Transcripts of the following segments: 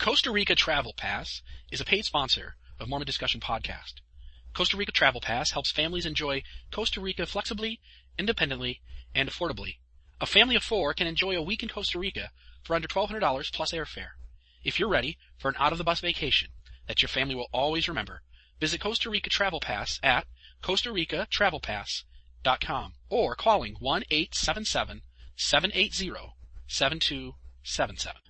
Costa Rica Travel Pass is a paid sponsor of Mormon Discussion Podcast. Costa Rica Travel Pass helps families enjoy Costa Rica flexibly, independently, and affordably. A family of four can enjoy a week in Costa Rica for under $1,200 plus airfare. If you're ready for an out-of-the-bus vacation that your family will always remember, visit Costa Rica Travel Pass at Costa Rica Travel Pass.com or calling 1-877-780-7277.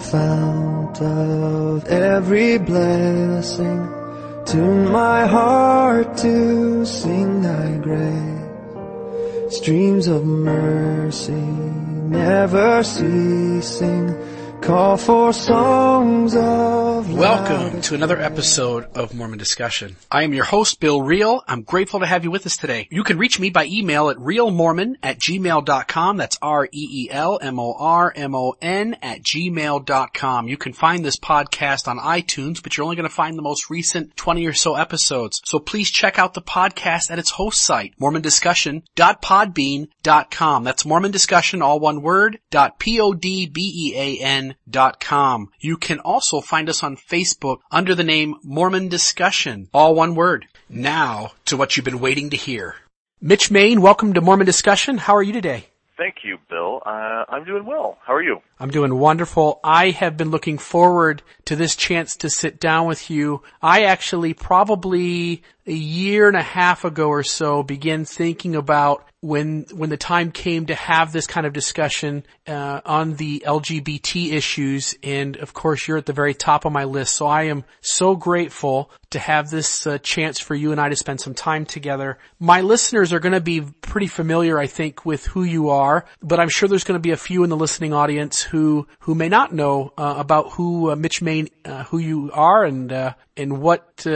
Fount of every blessing, tune my heart to sing thy grace. Streams of mercy never ceasing, call for songs of Welcome to another episode of Mormon Discussion. I am your host, Bill Reel. I'm grateful to have you with us today. You can reach me by email at reelmormon at gmail.com. That's R-E-E-L-M-O-R-M-O-N at gmail.com. You can find this podcast on iTunes, but you're only going to find the most recent 20 or so episodes. So please check out the podcast at its host site, mormondiscussion.podbean.com. That's Mormon Discussion, all one word, dot P-O-D-B-E-A-N dot com. You can also find us on Facebook under the name Mormon Discussion, all one word. Now to what you've been waiting to hear. Mitch Mayne, welcome to Mormon Discussion. How are you today? Thank you, Bill. Uh, I'm doing well. How are you? I'm doing wonderful. I have been looking forward to this chance to sit down with you. I actually probably a year and a half ago or so began thinking about when when the time came to have this kind of discussion uh, on the LGBT issues, and of course you're at the very top of my list. So I am so grateful to have this uh, chance for you and I to spend some time together. My listeners are going to be pretty familiar, I think, with who you are, but I'm sure there's going to be a few in the listening audience who who may not know uh, about who uh, Mitch Mayne, uh, who you are, and uh, and what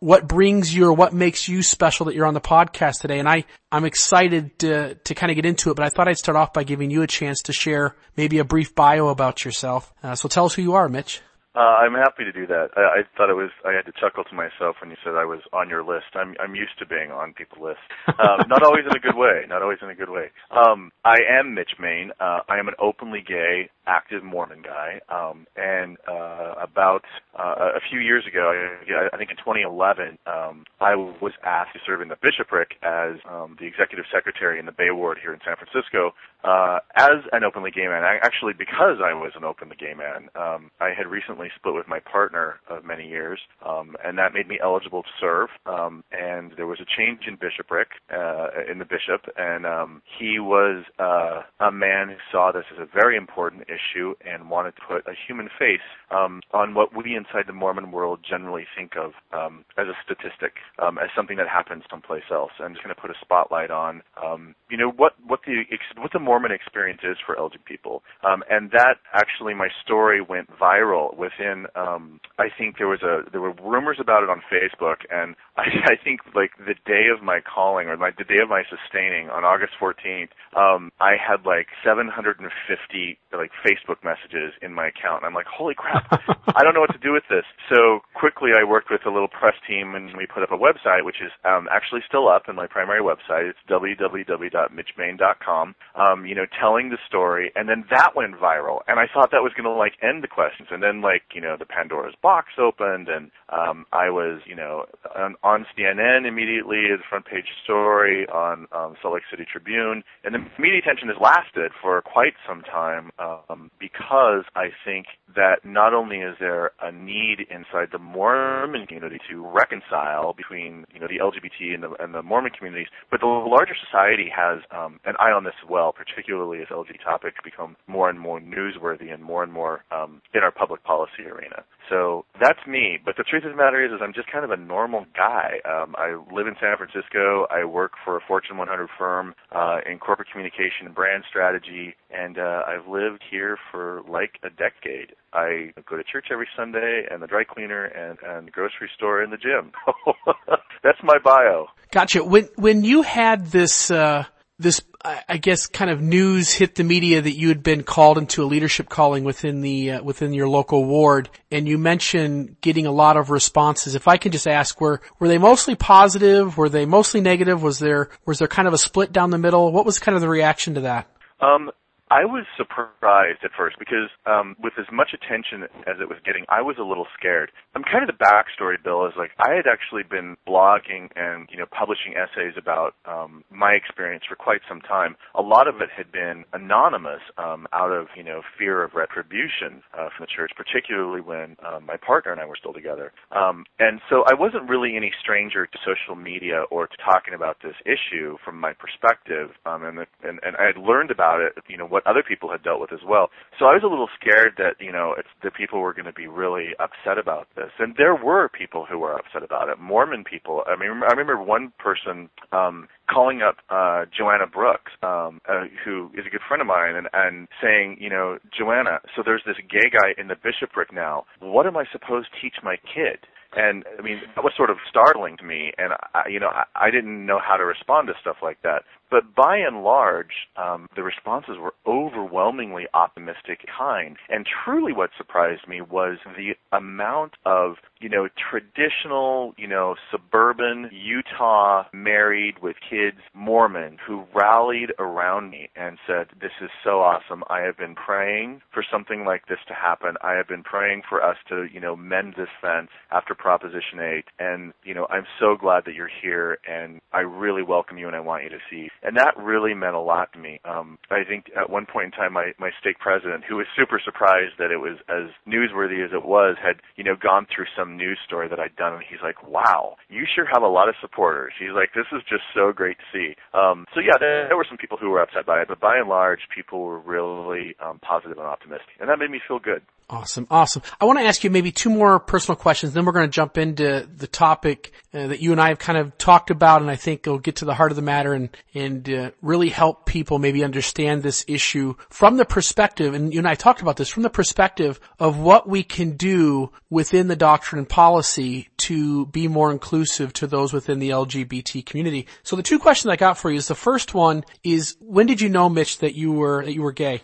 what brings you or what makes you special that you're on the podcast today. And I, I'm excited to, to kind of get into it, but I thought I'd start off by giving you a chance to share maybe a brief bio about yourself. Uh, so tell us who you are, Mitch. Uh, I'm happy to do that. I, I thought it was. I had to chuckle to myself when you said I was on your list. I'm I'm used to being on people's lists. Um, not always in a good way. Not always in a good way. Um, I am Mitch Mayne. Uh, I am an openly gay, active Mormon guy. Um, and uh, about uh, a few years ago, I, I think in 2011, um, I was asked to serve in the bishopric as um, the executive secretary in the Bay Ward here in San Francisco uh, as an openly gay man. I, actually, because I was an openly gay man, um, I had recently split with my partner of many years, um, and that made me eligible to serve. Um, and there was a change in bishopric uh, in the bishop, and um, he was uh, a man who saw this as a very important issue and wanted to put a human face um, on what we inside the Mormon world generally think of um, as a statistic, um, as something that happens someplace else, and just going to put a spotlight on, um, you know, what what the what the Mormon experience is for LGBT people, um, and that actually my story went viral with within um I think there was a there were rumors about it on Facebook and I I think like the day of my calling or the day of my sustaining on August 14th um I had like 750 like Facebook messages in my account. And I'm like holy crap I don't know what to do with this. So quickly I worked with a little press team and we put up a website which is um actually still up in my primary website. It's www.mitchmayne.com um you know telling the story and then that went viral and I thought that was going to like end the questions and then like you know the Pandora's box opened, and um, I was you know on, on CNN immediately as front page story on um, Salt Lake City Tribune, and the media attention has lasted for quite some time um, because I think that not only is there a need inside the Mormon community to reconcile between you know the LGBT and the, and the Mormon communities, but the larger society has um, an eye on this as well, particularly as LGBT topics become more and more newsworthy and more and more um, in our public policy arena. So that's me. But the truth of the matter is, is I'm just kind of a normal guy. Um, I live in San Francisco. I work for a Fortune 100 firm uh, in corporate communication and brand strategy, and uh, I've lived here for like a decade. I go to church every Sunday, and the dry cleaner, and, and the grocery store, and the gym. that's my bio. Gotcha. When when you had this. Uh this, I guess, kind of news hit the media that you had been called into a leadership calling within the uh, within your local ward, and you mentioned getting a lot of responses. If I can just ask, were were they mostly positive? Were they mostly negative? Was there was there kind of a split down the middle? What was kind of the reaction to that? Um, I was surprised at first because um, with as much attention as it was getting, I was a little scared. I'm kind of the backstory, Bill, is like I had actually been blogging and you know publishing essays about um, my experience for quite some time. A lot of it had been anonymous um, out of you know fear of retribution uh, from the church, particularly when um, my partner and I were still together. Um, and so I wasn't really any stranger to social media or to talking about this issue from my perspective. Um, and, the, and and I had learned about it, you know what other people had dealt with as well. So I was a little scared that you know it's, the people were going to be really upset about this, and there were people who were upset about it. Mormon people. I mean, I remember one person um, calling up uh, Joanna Brooks, um, uh, who is a good friend of mine, and, and saying, you know, Joanna, so there's this gay guy in the bishopric now. What am I supposed to teach my kid? And I mean, that was sort of startling to me, and I, you know, I, I didn't know how to respond to stuff like that. But by and large, um, the responses were overwhelmingly optimistic kind. And truly, what surprised me was the amount of, you know, traditional, you know, suburban Utah married with kids Mormon who rallied around me and said, "This is so awesome. I have been praying for something like this to happen. I have been praying for us to, you know, mend this fence after Proposition 8, and you know, I'm so glad that you're here, and I really welcome you, and I want you to see." And that really meant a lot to me. Um, I think at one point in time, my my stake president, who was super surprised that it was as newsworthy as it was, had you know gone through some news story that I'd done, and he's like, "Wow, you sure have a lot of supporters." He's like, "This is just so great to see." Um, so yeah, there, there were some people who were upset by it, but by and large, people were really um, positive and optimistic, and that made me feel good. Awesome, awesome. I want to ask you maybe two more personal questions, then we're going to jump into the topic uh, that you and I have kind of talked about, and I think it'll get to the heart of the matter and and uh, really help people maybe understand this issue from the perspective. And you and I talked about this from the perspective of what we can do within the doctrine and policy to be more inclusive to those within the LGBT community. So the two questions I got for you is the first one is when did you know, Mitch, that you were that you were gay?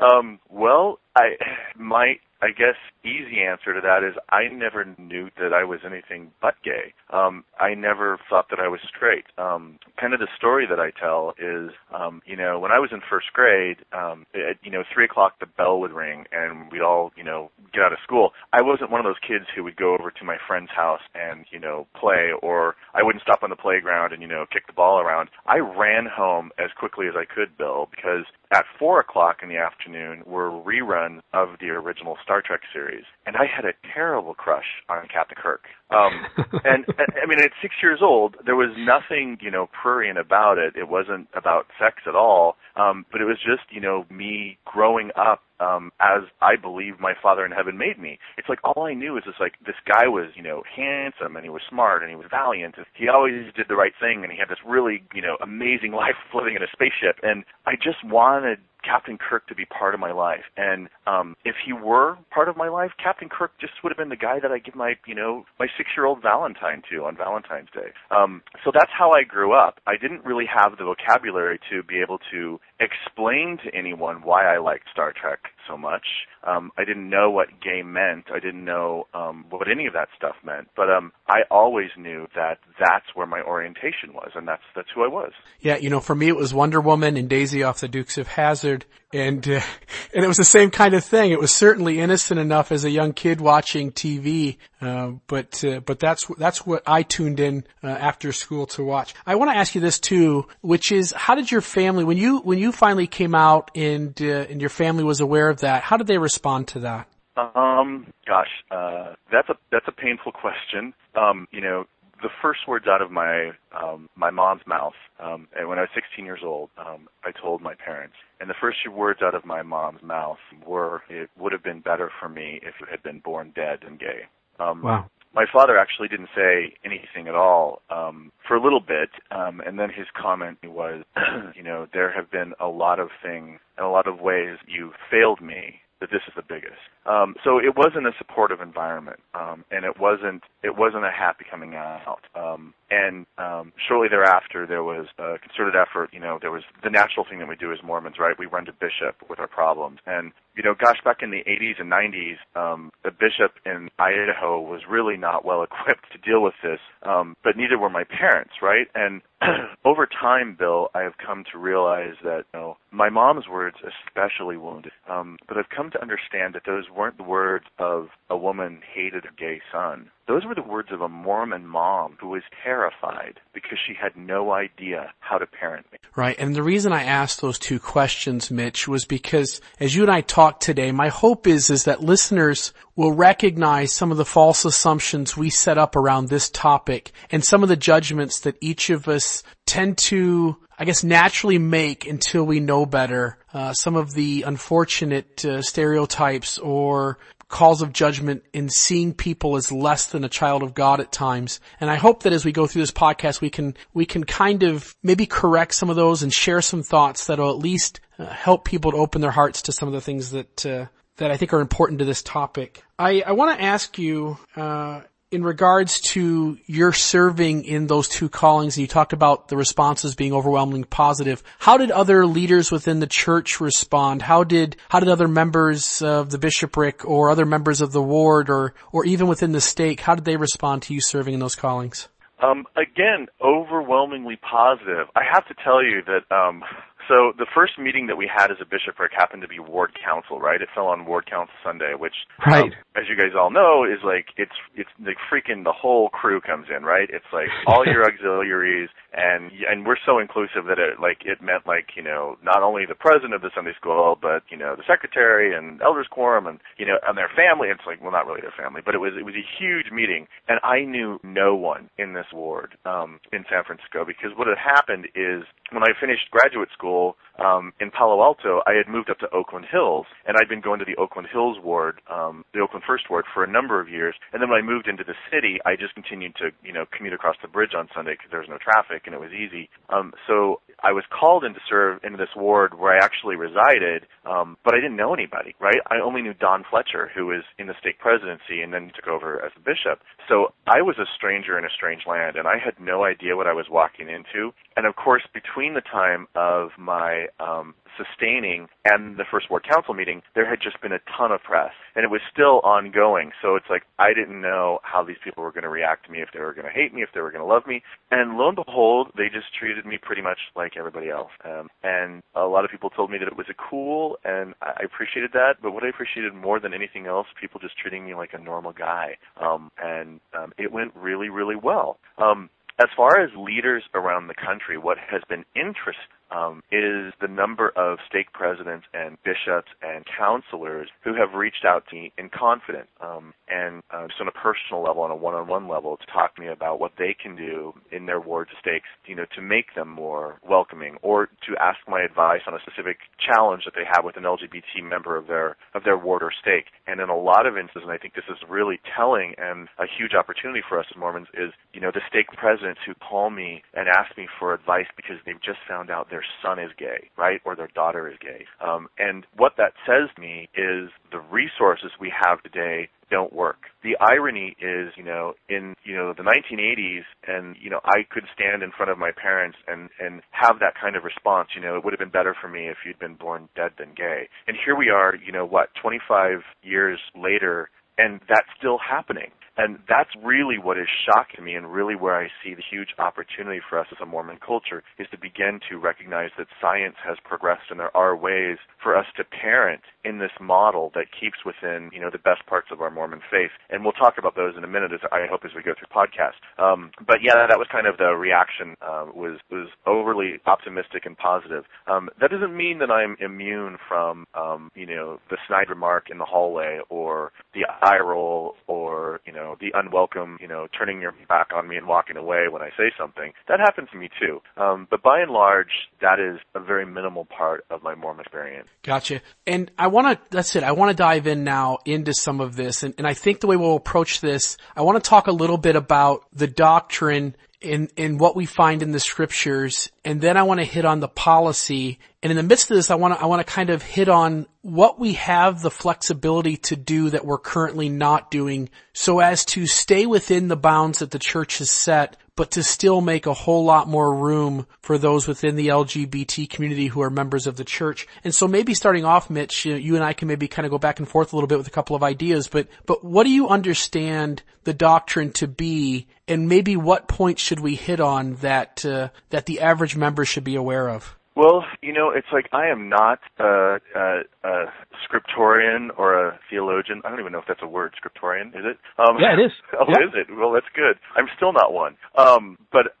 um, well, I my I guess easy answer to that is I never knew that I was anything but gay. Um, I never thought that I was straight. Um, kind of the story that I tell is, um, you know, when I was in first grade, um, at, you know, three o'clock the bell would ring and we'd all, you know, get out of school. I wasn't one of those kids who would go over to my friend's house and, you know, play or I wouldn't stop on the playground and, you know, kick the ball around. I ran home as quickly as I could, Bill, because at four o'clock in the afternoon were reruns of the original Star Trek series, and I had a terrible crush on Captain Kirk. Um, and I mean, at six years old, there was nothing, you know, prurient about it. It wasn't about sex at all. Um, but it was just, you know, me growing up um, as I believe my Father in heaven made me. It's like all I knew is this, like this guy was, you know, handsome and he was smart and he was valiant. And he always did the right thing and he had this really, you know, amazing life living in a spaceship. And I just wanted Captain Kirk to be part of my life. And um, if he were part of my life, Captain Kirk just would have been the guy that I give my, you know, my six-year-old Valentine to on Valentine's Day. Um, so that's how I grew up. I didn't really have the vocabulary to be able to explain to anyone why I liked Star Trek so much. Um, I didn't know what gay meant. I didn't know um, what any of that stuff meant. But um, I always knew that that's where my orientation was, and that's that's who I was. Yeah, you know, for me it was Wonder Woman and Daisy off the Dukes of Hazzard, and uh, and it was the same kind of thing. It was certainly innocent enough as a young kid watching TV, uh, but uh, but that's that's what I tuned in uh, after school to watch. I want to ask you this too, which is how did your family when you when you finally came out and uh, and your family was aware of that? How did they respond to that? Um, gosh, uh, that's a that's a painful question. Um, you know, the first words out of my um, my mom's mouth, um, and when I was 16 years old, um, I told my parents, and the first words out of my mom's mouth were, "It would have been better for me if you had been born dead and gay." Um, wow. My father actually didn't say anything at all um, for a little bit, um, and then his comment was, "You know, there have been a lot of things, and a lot of ways, you failed me, that this is the biggest. Um, so it wasn't a supportive environment, um, and it wasn't it wasn't a happy coming out. Um, and um, shortly thereafter, there was a concerted effort. You know, there was the natural thing that we do as Mormons, right? We run to bishop with our problems, and you know, gosh, back in the 80s and 90s, um, the bishop in Idaho was really not well equipped to deal with this, um, but neither were my parents, right? And over time, Bill, I have come to realize that you know, my mom's words especially wounded, um, but I've come to understand that those weren't the words of a woman hated her gay son. Those were the words of a Mormon mom who was terrified because she had no idea how to parent me. Right. And the reason I asked those two questions, Mitch, was because as you and I talked today, my hope is, is that listeners will recognize some of the false assumptions we set up around this topic and some of the judgments that each of us tend to I guess naturally make until we know better uh, some of the unfortunate uh, stereotypes or calls of judgment in seeing people as less than a child of God at times. And I hope that as we go through this podcast, we can, we can kind of maybe correct some of those and share some thoughts that'll at least uh, help people to open their hearts to some of the things that, uh, that I think are important to this topic. I, I want to ask you, uh, in regards to your serving in those two callings, and you talked about the responses being overwhelmingly positive. How did other leaders within the church respond? How did how did other members of the bishopric or other members of the ward or or even within the stake? How did they respond to you serving in those callings? Um, again, overwhelmingly positive. I have to tell you that um, so the first meeting that we had as a bishopric happened to be ward council, right? It fell on ward council Sunday, which, right. Um, as you guys all know, is like it's it's like freaking the whole crew comes in, right? It's like all your auxiliaries, and and we're so inclusive that it like it meant like you know not only the president of the Sunday school, but you know the secretary and elders quorum, and you know and their family. It's like well, not really their family, but it was it was a huge meeting, and I knew no one in this ward um, in San Francisco because what had happened is when I finished graduate school um, in Palo Alto, I had moved up to Oakland Hills, and I'd been going to the Oakland Hills ward, um, the Oakland First ward, for a number of years. And then when I moved into the city, I just continued to, you know, commute across the bridge on Sunday because there was no traffic and it was easy. Um, so I was called in to serve into this ward where I actually resided, um, but I didn't know anybody, right? I only knew Don Fletcher, who was in the state presidency and then took over as the bishop. So I was a stranger in a strange land, and I had no idea what I was walking into. And of course, between the time of my um, sustaining and the first ward council meeting, there had just been a ton of press, and it was still ongoing. So it's like I didn't know how these people were going to react to me, if they were going to hate me, if they were going to love me. And lo and behold, they just treated me pretty much like everybody else. Um, and a lot of people told me that it was a cool, and I appreciated that. But what I appreciated more than anything else, people just treating me like a normal guy. Um, and um, it went really, really well. Um, as far as leaders around the country, what has been interesting um, is the number of stake presidents and bishops and counselors who have reached out to me in confidence um, and uh, just on a personal level, on a one-on-one level, to talk to me about what they can do in their wards stakes, you know, to make them more welcoming, or to ask my advice on a specific challenge that they have with an LGBT member of their of their ward or stake. And in a lot of instances, and I think this is really telling and a huge opportunity for us as Mormons, is you know the stake presidents who call me and ask me for advice because they've just found out their son is gay, right, or their daughter is gay. Um, and what that says to me is the resources we have today don't work. The irony is, you know, in you know the 1980s, and you know, I could stand in front of my parents and and have that kind of response. You know, it would have been better for me if you'd been born dead than gay. And here we are, you know, what 25 years later, and that's still happening. And that's really what is shocking me and really where I see the huge opportunity for us as a Mormon culture is to begin to recognize that science has progressed and there are ways for us to parent in this model that keeps within, you know, the best parts of our Mormon faith. And we'll talk about those in a minute as I hope as we go through podcast. Um, but yeah, that was kind of the reaction, uh, was, was overly optimistic and positive. Um, that doesn't mean that I'm immune from, um, you know, the snide remark in the hallway or the eye roll or, you know, know, the unwelcome, you know, turning your back on me and walking away when I say something. That happens to me too. Um, but by and large, that is a very minimal part of my Mormon experience. Gotcha. And I want to, that's it. I want to dive in now into some of this. And, and I think the way we'll approach this, I want to talk a little bit about the doctrine in, in what we find in the scriptures. And then I want to hit on the policy. And in the midst of this, I want to, I want to kind of hit on what we have the flexibility to do that we're currently not doing so as to stay within the bounds that the church has set, but to still make a whole lot more room for those within the LGBT community who are members of the church. And so maybe starting off, Mitch, you, and I can maybe kind of go back and forth a little bit with a couple of ideas, but, but what do you understand the doctrine to be and maybe what points should we hit on that, uh, that the average member should be aware of? Well, you know, it's like I am not a, a, a scriptorian or a theologian. I don't even know if that's a word, scriptorian. Is it? Um, yeah, it is. oh, yeah. is it? Well, that's good. I'm still not one. Um, but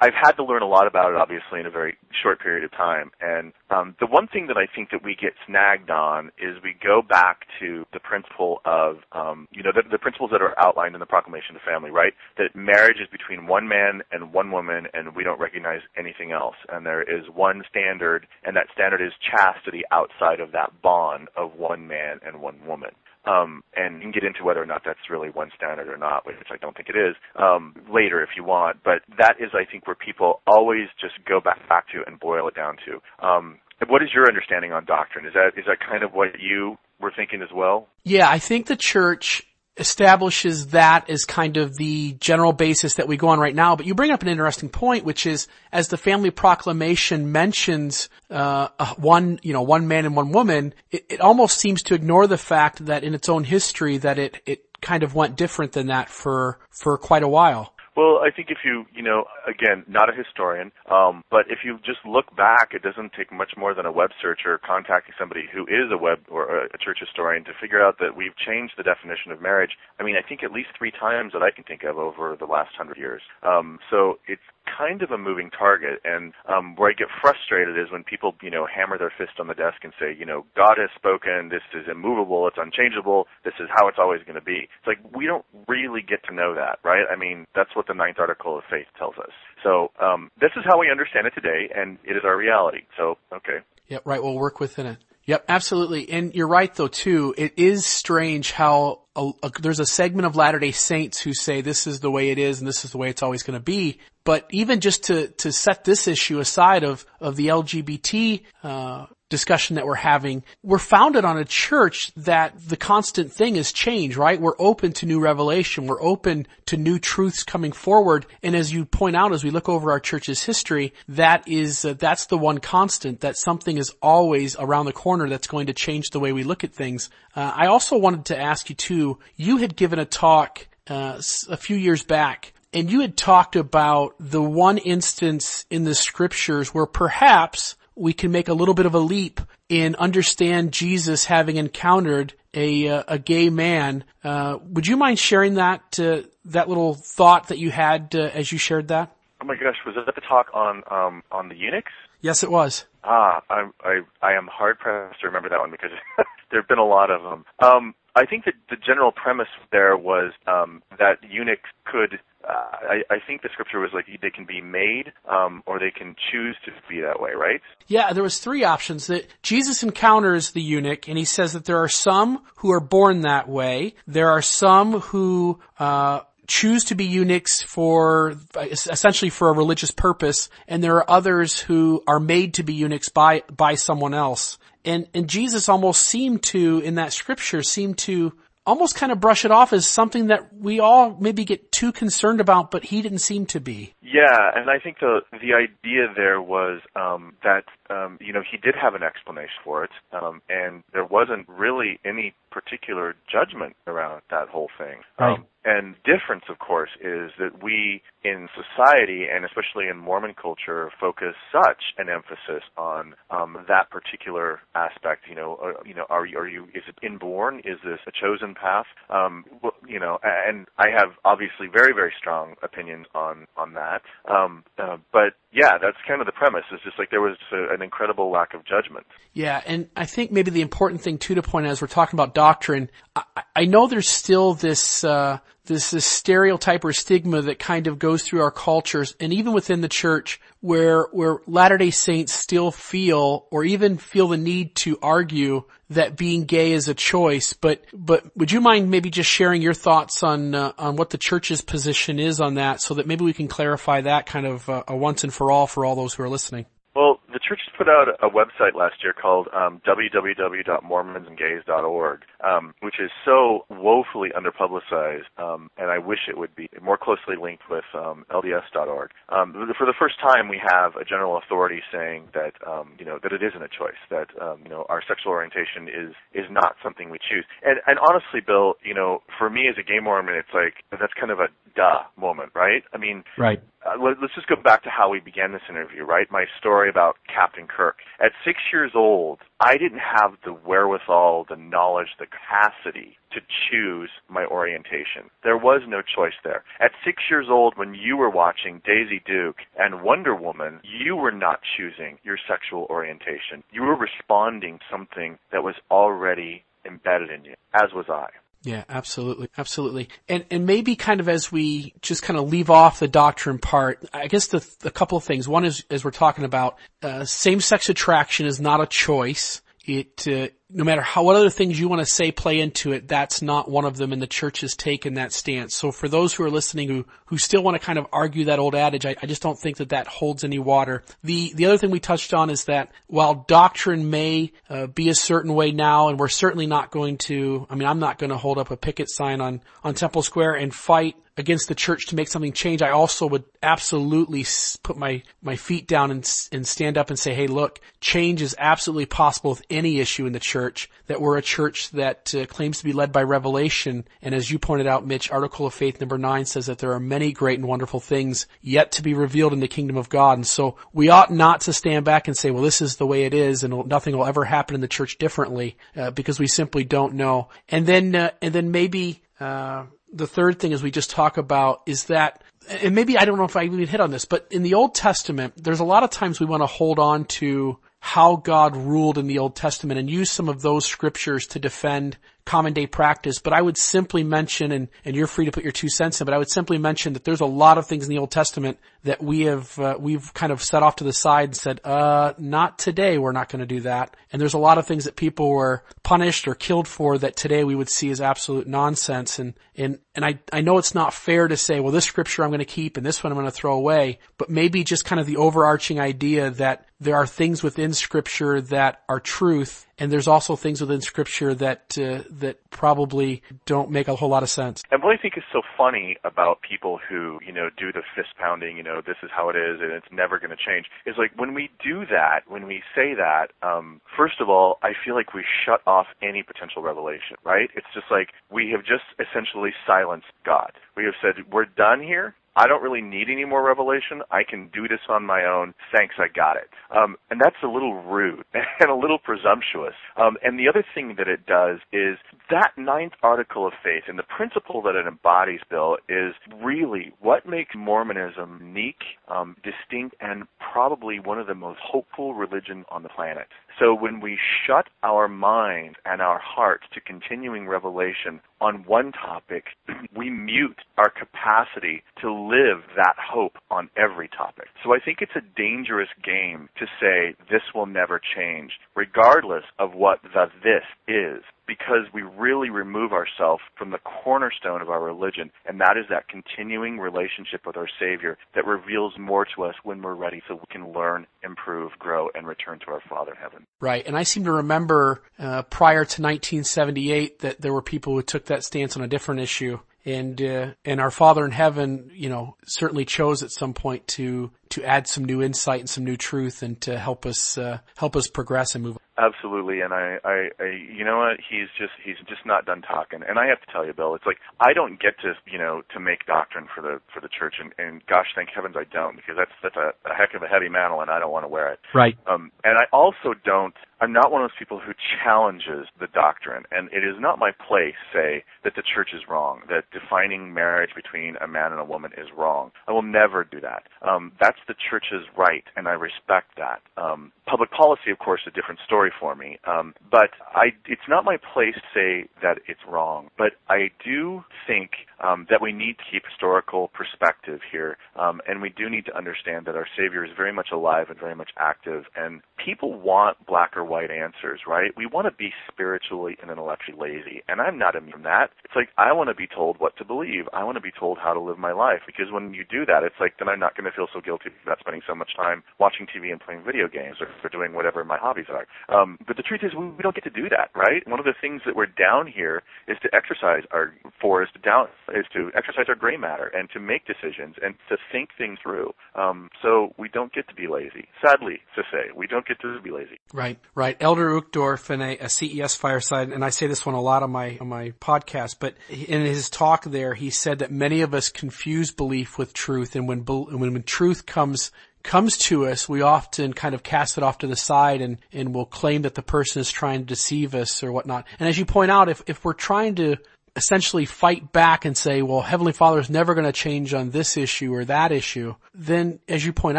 I've had to learn a lot about it, obviously, in a very short period of time. And um, the one thing that I think that we get snagged on is we go back to the principle of, um, you know, the, the principles that are outlined in the Proclamation of Family, right? That marriage is between one man and one woman, and we don't recognize anything else. And there is one standard, and that standard is chastity outside of that bond of one man and one woman. Um, and you can get into whether or not that's really one standard or not, which I don't think it is, um, later if you want. But that is, I think, where people always just go back, back to and boil it down to. Um, what is your understanding on doctrine? Is that is that kind of what you were thinking as well? Yeah, I think the church establishes that as kind of the general basis that we go on right now. But you bring up an interesting point, which is as the family proclamation mentions uh, one, you know, one man and one woman, it, it almost seems to ignore the fact that in its own history that it it kind of went different than that for for quite a while. Well, I think if you, you know, again, not a historian, um, but if you just look back, it doesn't take much more than a web search or contacting somebody who is a web or a church historian to figure out that we've changed the definition of marriage. I mean, I think at least three times that I can think of over the last hundred years. Um, so it's kind of a moving target. And um, where I get frustrated is when people, you know, hammer their fist on the desk and say, you know, God has spoken. This is immovable. It's unchangeable. This is how it's always going to be. It's like we don't really get to know that, right? I mean, that's what the ninth article of faith tells us. So um, this is how we understand it today, and it is our reality. So okay. Yeah, right. We'll work within it. Yep, absolutely. And you're right though too. It is strange how a, a, there's a segment of Latter-day Saints who say this is the way it is and this is the way it's always going to be. But even just to, to set this issue aside of, of the LGBT, uh, discussion that we're having, we're founded on a church that the constant thing is change, right? We're open to new revelation. We're open to new truths coming forward. And as you point out, as we look over our church's history, that is, uh, that's the one constant that something is always around the corner that's going to change the way we look at things. Uh, I also wanted to ask you too, you had given a talk, uh, a few years back and you had talked about the one instance in the scriptures where perhaps we can make a little bit of a leap in understand Jesus having encountered a uh, a gay man. Uh, would you mind sharing that uh, that little thought that you had uh, as you shared that? Oh my gosh, was that the talk on um, on the eunuchs? Yes, it was. Ah, I I, I am hard pressed to remember that one because there have been a lot of them. Um, I think that the general premise there was um, that eunuchs could I, I think the scripture was like they can be made um, or they can choose to be that way, right? Yeah, there was three options that Jesus encounters the eunuch, and he says that there are some who are born that way. There are some who uh, choose to be eunuchs for essentially for a religious purpose, and there are others who are made to be eunuchs by by someone else. And and Jesus almost seemed to in that scripture seemed to almost kind of brush it off as something that we all maybe get too concerned about, but he didn't seem to be. Yeah, and I think the the idea there was um, that um, you know he did have an explanation for it, um, and there wasn't really any particular judgment around that whole thing. Right. Um, and difference, of course, is that we in society and especially in Mormon culture focus such an emphasis on um, that particular aspect. You know, uh, you know, are you, are you? Is it inborn? Is this a chosen path? Um, you know, and I have obviously very very strong opinions on on that. Um, uh, but yeah, that's kind of the premise. It's just like there was a, an incredible lack of judgment. Yeah, and I think maybe the important thing too to point out as we're talking about doctrine, I, I know there's still this uh, this, this stereotype or stigma that kind of goes through our cultures and even within the church where, where Latter-day Saints still feel or even feel the need to argue that being gay is a choice. But, but would you mind maybe just sharing your thoughts on, uh, on what the church's position is on that so that maybe we can clarify that kind of uh, a once and for all for all those who are listening? Well, the church put out a website last year called um, www.mormonsandgays.org, um, which is so woefully underpublicized, um, and I wish it would be more closely linked with um, LDS.org. Um, for the first time, we have a general authority saying that um, you know that it isn't a choice, that um, you know our sexual orientation is is not something we choose. And and honestly, Bill, you know, for me as a gay Mormon, it's like that's kind of a duh moment, right? I mean, right. Uh, let's just go back to how we began this interview, right? My story about Captain Kirk. At six years old, I didn't have the wherewithal, the knowledge, the capacity to choose my orientation. There was no choice there. At six years old, when you were watching Daisy Duke and Wonder Woman, you were not choosing your sexual orientation. You were responding to something that was already embedded in you, as was I. Yeah, absolutely. Absolutely. And, and maybe kind of as we just kind of leave off the doctrine part, I guess the, the couple of things. One is, as we're talking about, uh, same-sex attraction is not a choice. It, uh, no matter how, what other things you want to say play into it, that's not one of them and the church has taken that stance. So for those who are listening who, who still want to kind of argue that old adage, I, I just don't think that that holds any water. The, the other thing we touched on is that while doctrine may uh, be a certain way now and we're certainly not going to, I mean, I'm not going to hold up a picket sign on, on Temple Square and fight against the church to make something change, I also would absolutely put my, my feet down and, and stand up and say, hey, look, change is absolutely possible with any issue in the church, that we're a church that uh, claims to be led by revelation. And as you pointed out, Mitch, Article of Faith number nine says that there are many great and wonderful things yet to be revealed in the kingdom of God. And so we ought not to stand back and say, well, this is the way it is and nothing will ever happen in the church differently, uh, because we simply don't know. And then, uh, and then maybe, uh, the third thing is we just talk about is that, and maybe I don't know if I even hit on this, but in the Old Testament, there's a lot of times we want to hold on to how God ruled in the Old Testament and use some of those scriptures to defend common day practice, but I would simply mention, and, and you're free to put your two cents in, but I would simply mention that there's a lot of things in the Old Testament that we have, uh, we've kind of set off to the side and said, uh, not today, we're not going to do that. And there's a lot of things that people were punished or killed for that today we would see as absolute nonsense. And, and, and I, I know it's not fair to say, well, this scripture I'm going to keep and this one I'm going to throw away, but maybe just kind of the overarching idea that there are things within scripture that are truth and there's also things within scripture that uh, that probably don't make a whole lot of sense. And what I think is so funny about people who you know do the fist pounding, you know, this is how it is and it's never going to change, is like when we do that, when we say that, um, first of all, I feel like we shut off any potential revelation, right? It's just like we have just essentially silenced God. We have said we're done here. I don't really need any more revelation. I can do this on my own. Thanks, I got it. Um, and that's a little rude and a little presumptuous. Um, and the other thing that it does is that ninth article of faith and the principle that it embodies, Bill, is really what makes Mormonism unique, um, distinct, and probably one of the most hopeful religions on the planet. So when we shut our mind and our hearts to continuing revelation on one topic, we mute our capacity to live that hope on every topic. So I think it's a dangerous game to say this will never change, regardless of what the this is because we really remove ourselves from the cornerstone of our religion, and that is that continuing relationship with our Savior that reveals more to us when we're ready so we can learn, improve, grow, and return to our Father in heaven. Right, and I seem to remember uh, prior to 1978 that there were people who took that stance on a different issue and uh, and our Father in heaven, you know, certainly chose at some point to to add some new insight and some new truth, and to help us uh, help us progress and move. on. Absolutely, and I, I, I, you know what? He's just, he's just not done talking. And I have to tell you, Bill, it's like I don't get to, you know, to make doctrine for the for the church, and, and gosh, thank heavens I don't, because that's that's a, a heck of a heavy mantle, and I don't want to wear it. Right. Um, and I also don't. I'm not one of those people who challenges the doctrine, and it is not my place say that the church is wrong, that defining marriage between a man and a woman is wrong. I will never do that. Um, that's the church's right, and I respect that. Um, public policy, of course, is a different story for me. Um, but I, it's not my place to say that it's wrong. But I do think um, that we need to keep historical perspective here, um, and we do need to understand that our Savior is very much alive and very much active, and people want black or white answers, right? We want to be spiritually and intellectually lazy, and I'm not immune from that. It's like I want to be told what to believe. I want to be told how to live my life, because when you do that, it's like then I'm not going to feel so guilty about spending so much time watching TV and playing video games or, or doing whatever my hobbies are. Um, but the truth is, we, we don't get to do that, right? One of the things that we're down here is to exercise our for is to down is to exercise our gray matter and to make decisions and to think things through. Um, so we don't get to be lazy. Sadly, to say, we don't get to be lazy. Right, right. Elder Uchtdorf in a, a CES fireside, and I say this one a lot on my on my podcast, but in his talk there, he said that many of us confuse belief with truth, and when when, when truth comes comes to us, we often kind of cast it off to the side and, and will claim that the person is trying to deceive us or whatnot. And as you point out, if, if we're trying to essentially fight back and say, well, Heavenly Father is never going to change on this issue or that issue, then as you point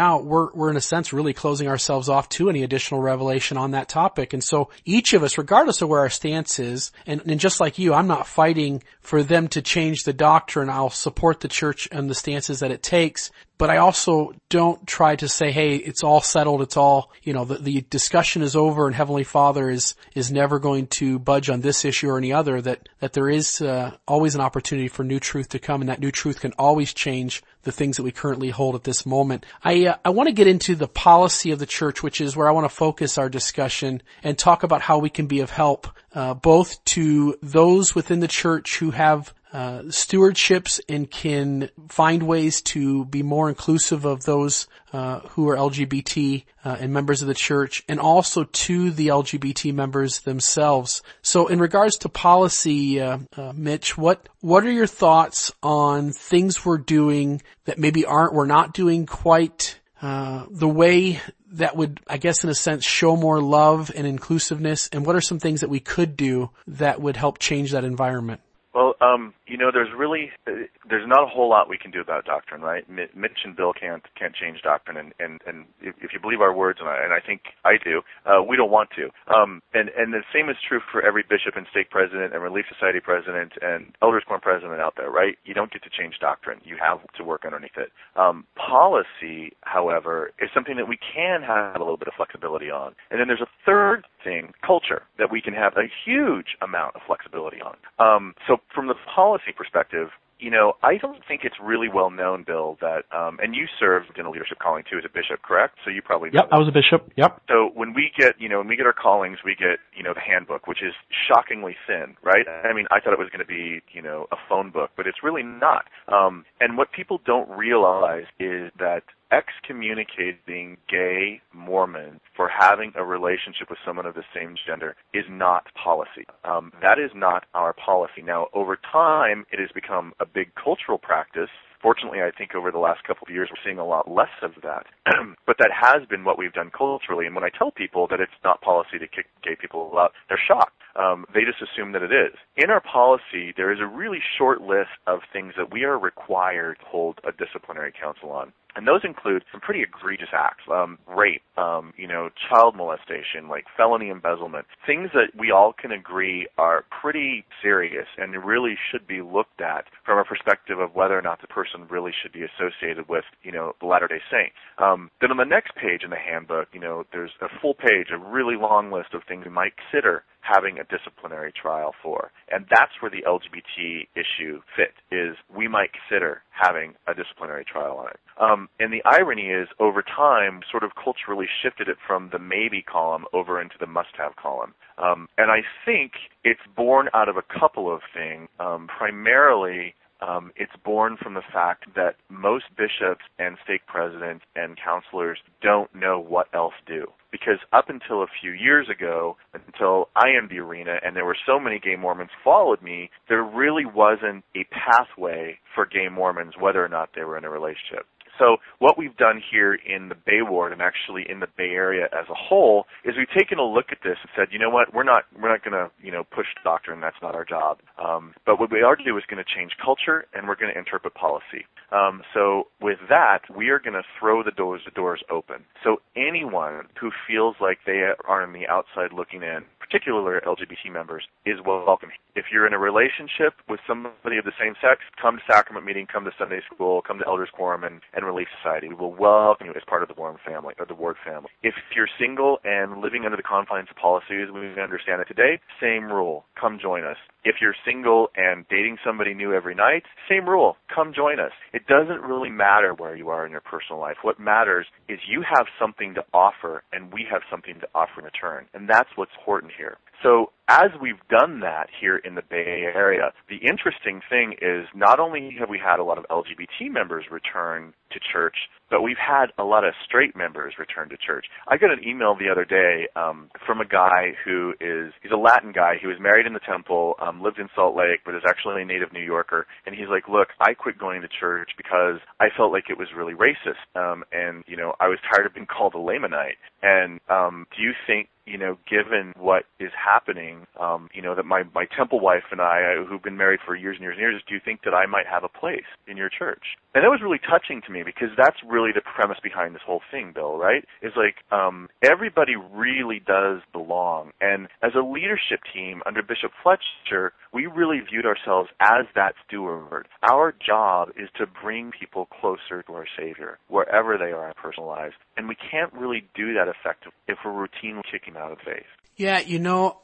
out, we're, we're in a sense really closing ourselves off to any additional revelation on that topic. And so each of us, regardless of where our stance is, and, and just like you, I'm not fighting for them to change the doctrine. I'll support the church and the stances that it takes but I also don't try to say, hey, it's all settled, it's all, you know, the, the discussion is over and Heavenly Father is, is never going to budge on this issue or any other, that, that there is uh, always an opportunity for new truth to come and that new truth can always change the things that we currently hold at this moment. I, uh, I want to get into the policy of the church, which is where I want to focus our discussion and talk about how we can be of help, uh, both to those within the church who have uh, stewardships and can find ways to be more inclusive of those uh, who are LGBT uh, and members of the church, and also to the LGBT members themselves. So, in regards to policy, uh, uh, Mitch, what what are your thoughts on things we're doing that maybe aren't we're not doing quite the way that would, I guess, in a sense, show more love and inclusiveness? And what are some things that we could do that would help change that environment? Well, um, you know, there's really uh, there's not a whole lot we can do about doctrine, right? Mitch and Bill can't can't change doctrine, and and and if, if you believe our words, and I, and I think I do, uh, we don't want to. Um, and and the same is true for every bishop and stake president and Relief Society president and Elders Quorum president out there, right? You don't get to change doctrine; you have to work underneath it. Um, policy, however, is something that we can have a little bit of flexibility on. And then there's a third thing, culture, that we can have a huge amount of flexibility on. Um, so from the policy perspective, you know, I don't think it's really well known, Bill, that um and you served in a leadership calling too as a bishop, correct? So you probably Yep, I was a bishop. Yep. So when we get, you know, when we get our callings, we get, you know, the handbook, which is shockingly thin, right? I mean, I thought it was going to be, you know, a phone book, but it's really not. Um and what people don't realize is that excommunicating gay Mormons for having a relationship with someone of the same gender is not policy. Um, that is not our policy. Now, over time, it has become a big cultural practice Fortunately, I think over the last couple of years we're seeing a lot less of that. but that has been what we've done culturally. And when I tell people that it's not policy to kick gay people out, they're shocked. Um, they just assume that it is. In our policy, there is a really short list of things that we are required to hold a disciplinary council on. And those include some pretty egregious acts, um, rape, um, you know, child molestation, like felony embezzlement, things that we all can agree are pretty serious and really should be looked at from a perspective of whether or not the person really should be associated with, you know, the Latter-day Saints. Um, then on the next page in the handbook, you know, there's a full page, a really long list of things we might consider having a disciplinary trial for. And that's where the LGBT issue fit, is we might consider having a disciplinary trial on it. Um, and the irony is, over time, sort of culturally shifted it from the maybe column over into the must-have column. Um, and I think it's born out of a couple of things. Um, primarily, um, it's born from the fact that most bishops and stake presidents and counselors don't know what else do. Because up until a few years ago, until I am the arena and there were so many gay Mormons followed me, there really wasn't a pathway for gay Mormons whether or not they were in a relationship. So what we've done here in the Bay Ward and actually in the Bay Area as a whole is we've taken a look at this and said, you know what, we're not we're not going to you know push doctrine. That's not our job. Um, but what we are to do is going to change culture and we're going to interpret policy. Um, so with that, we are going to throw the doors the doors open. So anyone who feels like they are on the outside looking in, particularly LGBT members, is welcome. If you're in a relationship with somebody of the same sex, come to sacrament meeting, come to Sunday school, come to elders quorum and, and relief society. We will welcome you as part of the Ward family or the Ward family. If you're single and living under the confines of policies, we understand it today. Same rule. Come join us. If you're single and dating somebody new every night, same rule. Come join us. It doesn't really matter where you are in your personal life. What matters is you have something to offer and we have something to offer in return. And that's what's important here. So as we've done that here in the Bay Area, the interesting thing is not only have we had a lot of LGBT members return to church, but we've had a lot of straight members return to church. I got an email the other day um, from a guy who is he's a Latin guy. He was married in the temple, um, lived in Salt Lake, but is actually a native New Yorker. And he's like, "Look, I quit going to church because I felt like it was really racist, um, and you know I was tired of being called a Lamanite. And um, do you think you know, given what is happening, um, you know, that my, my temple wife and I, uh, who've been married for years and years and years, do you think that I might have a place in your church? And that was really touching to me because that's really the premise behind this whole thing, Bill, right? Is like, um, everybody really does belong. And as a leadership team under Bishop Fletcher, we really viewed ourselves as that steward. Our job is to bring people closer to our Savior, wherever they are in personal lives. And we can't really do that effectively if we're routinely kicking faith. Yeah, you know,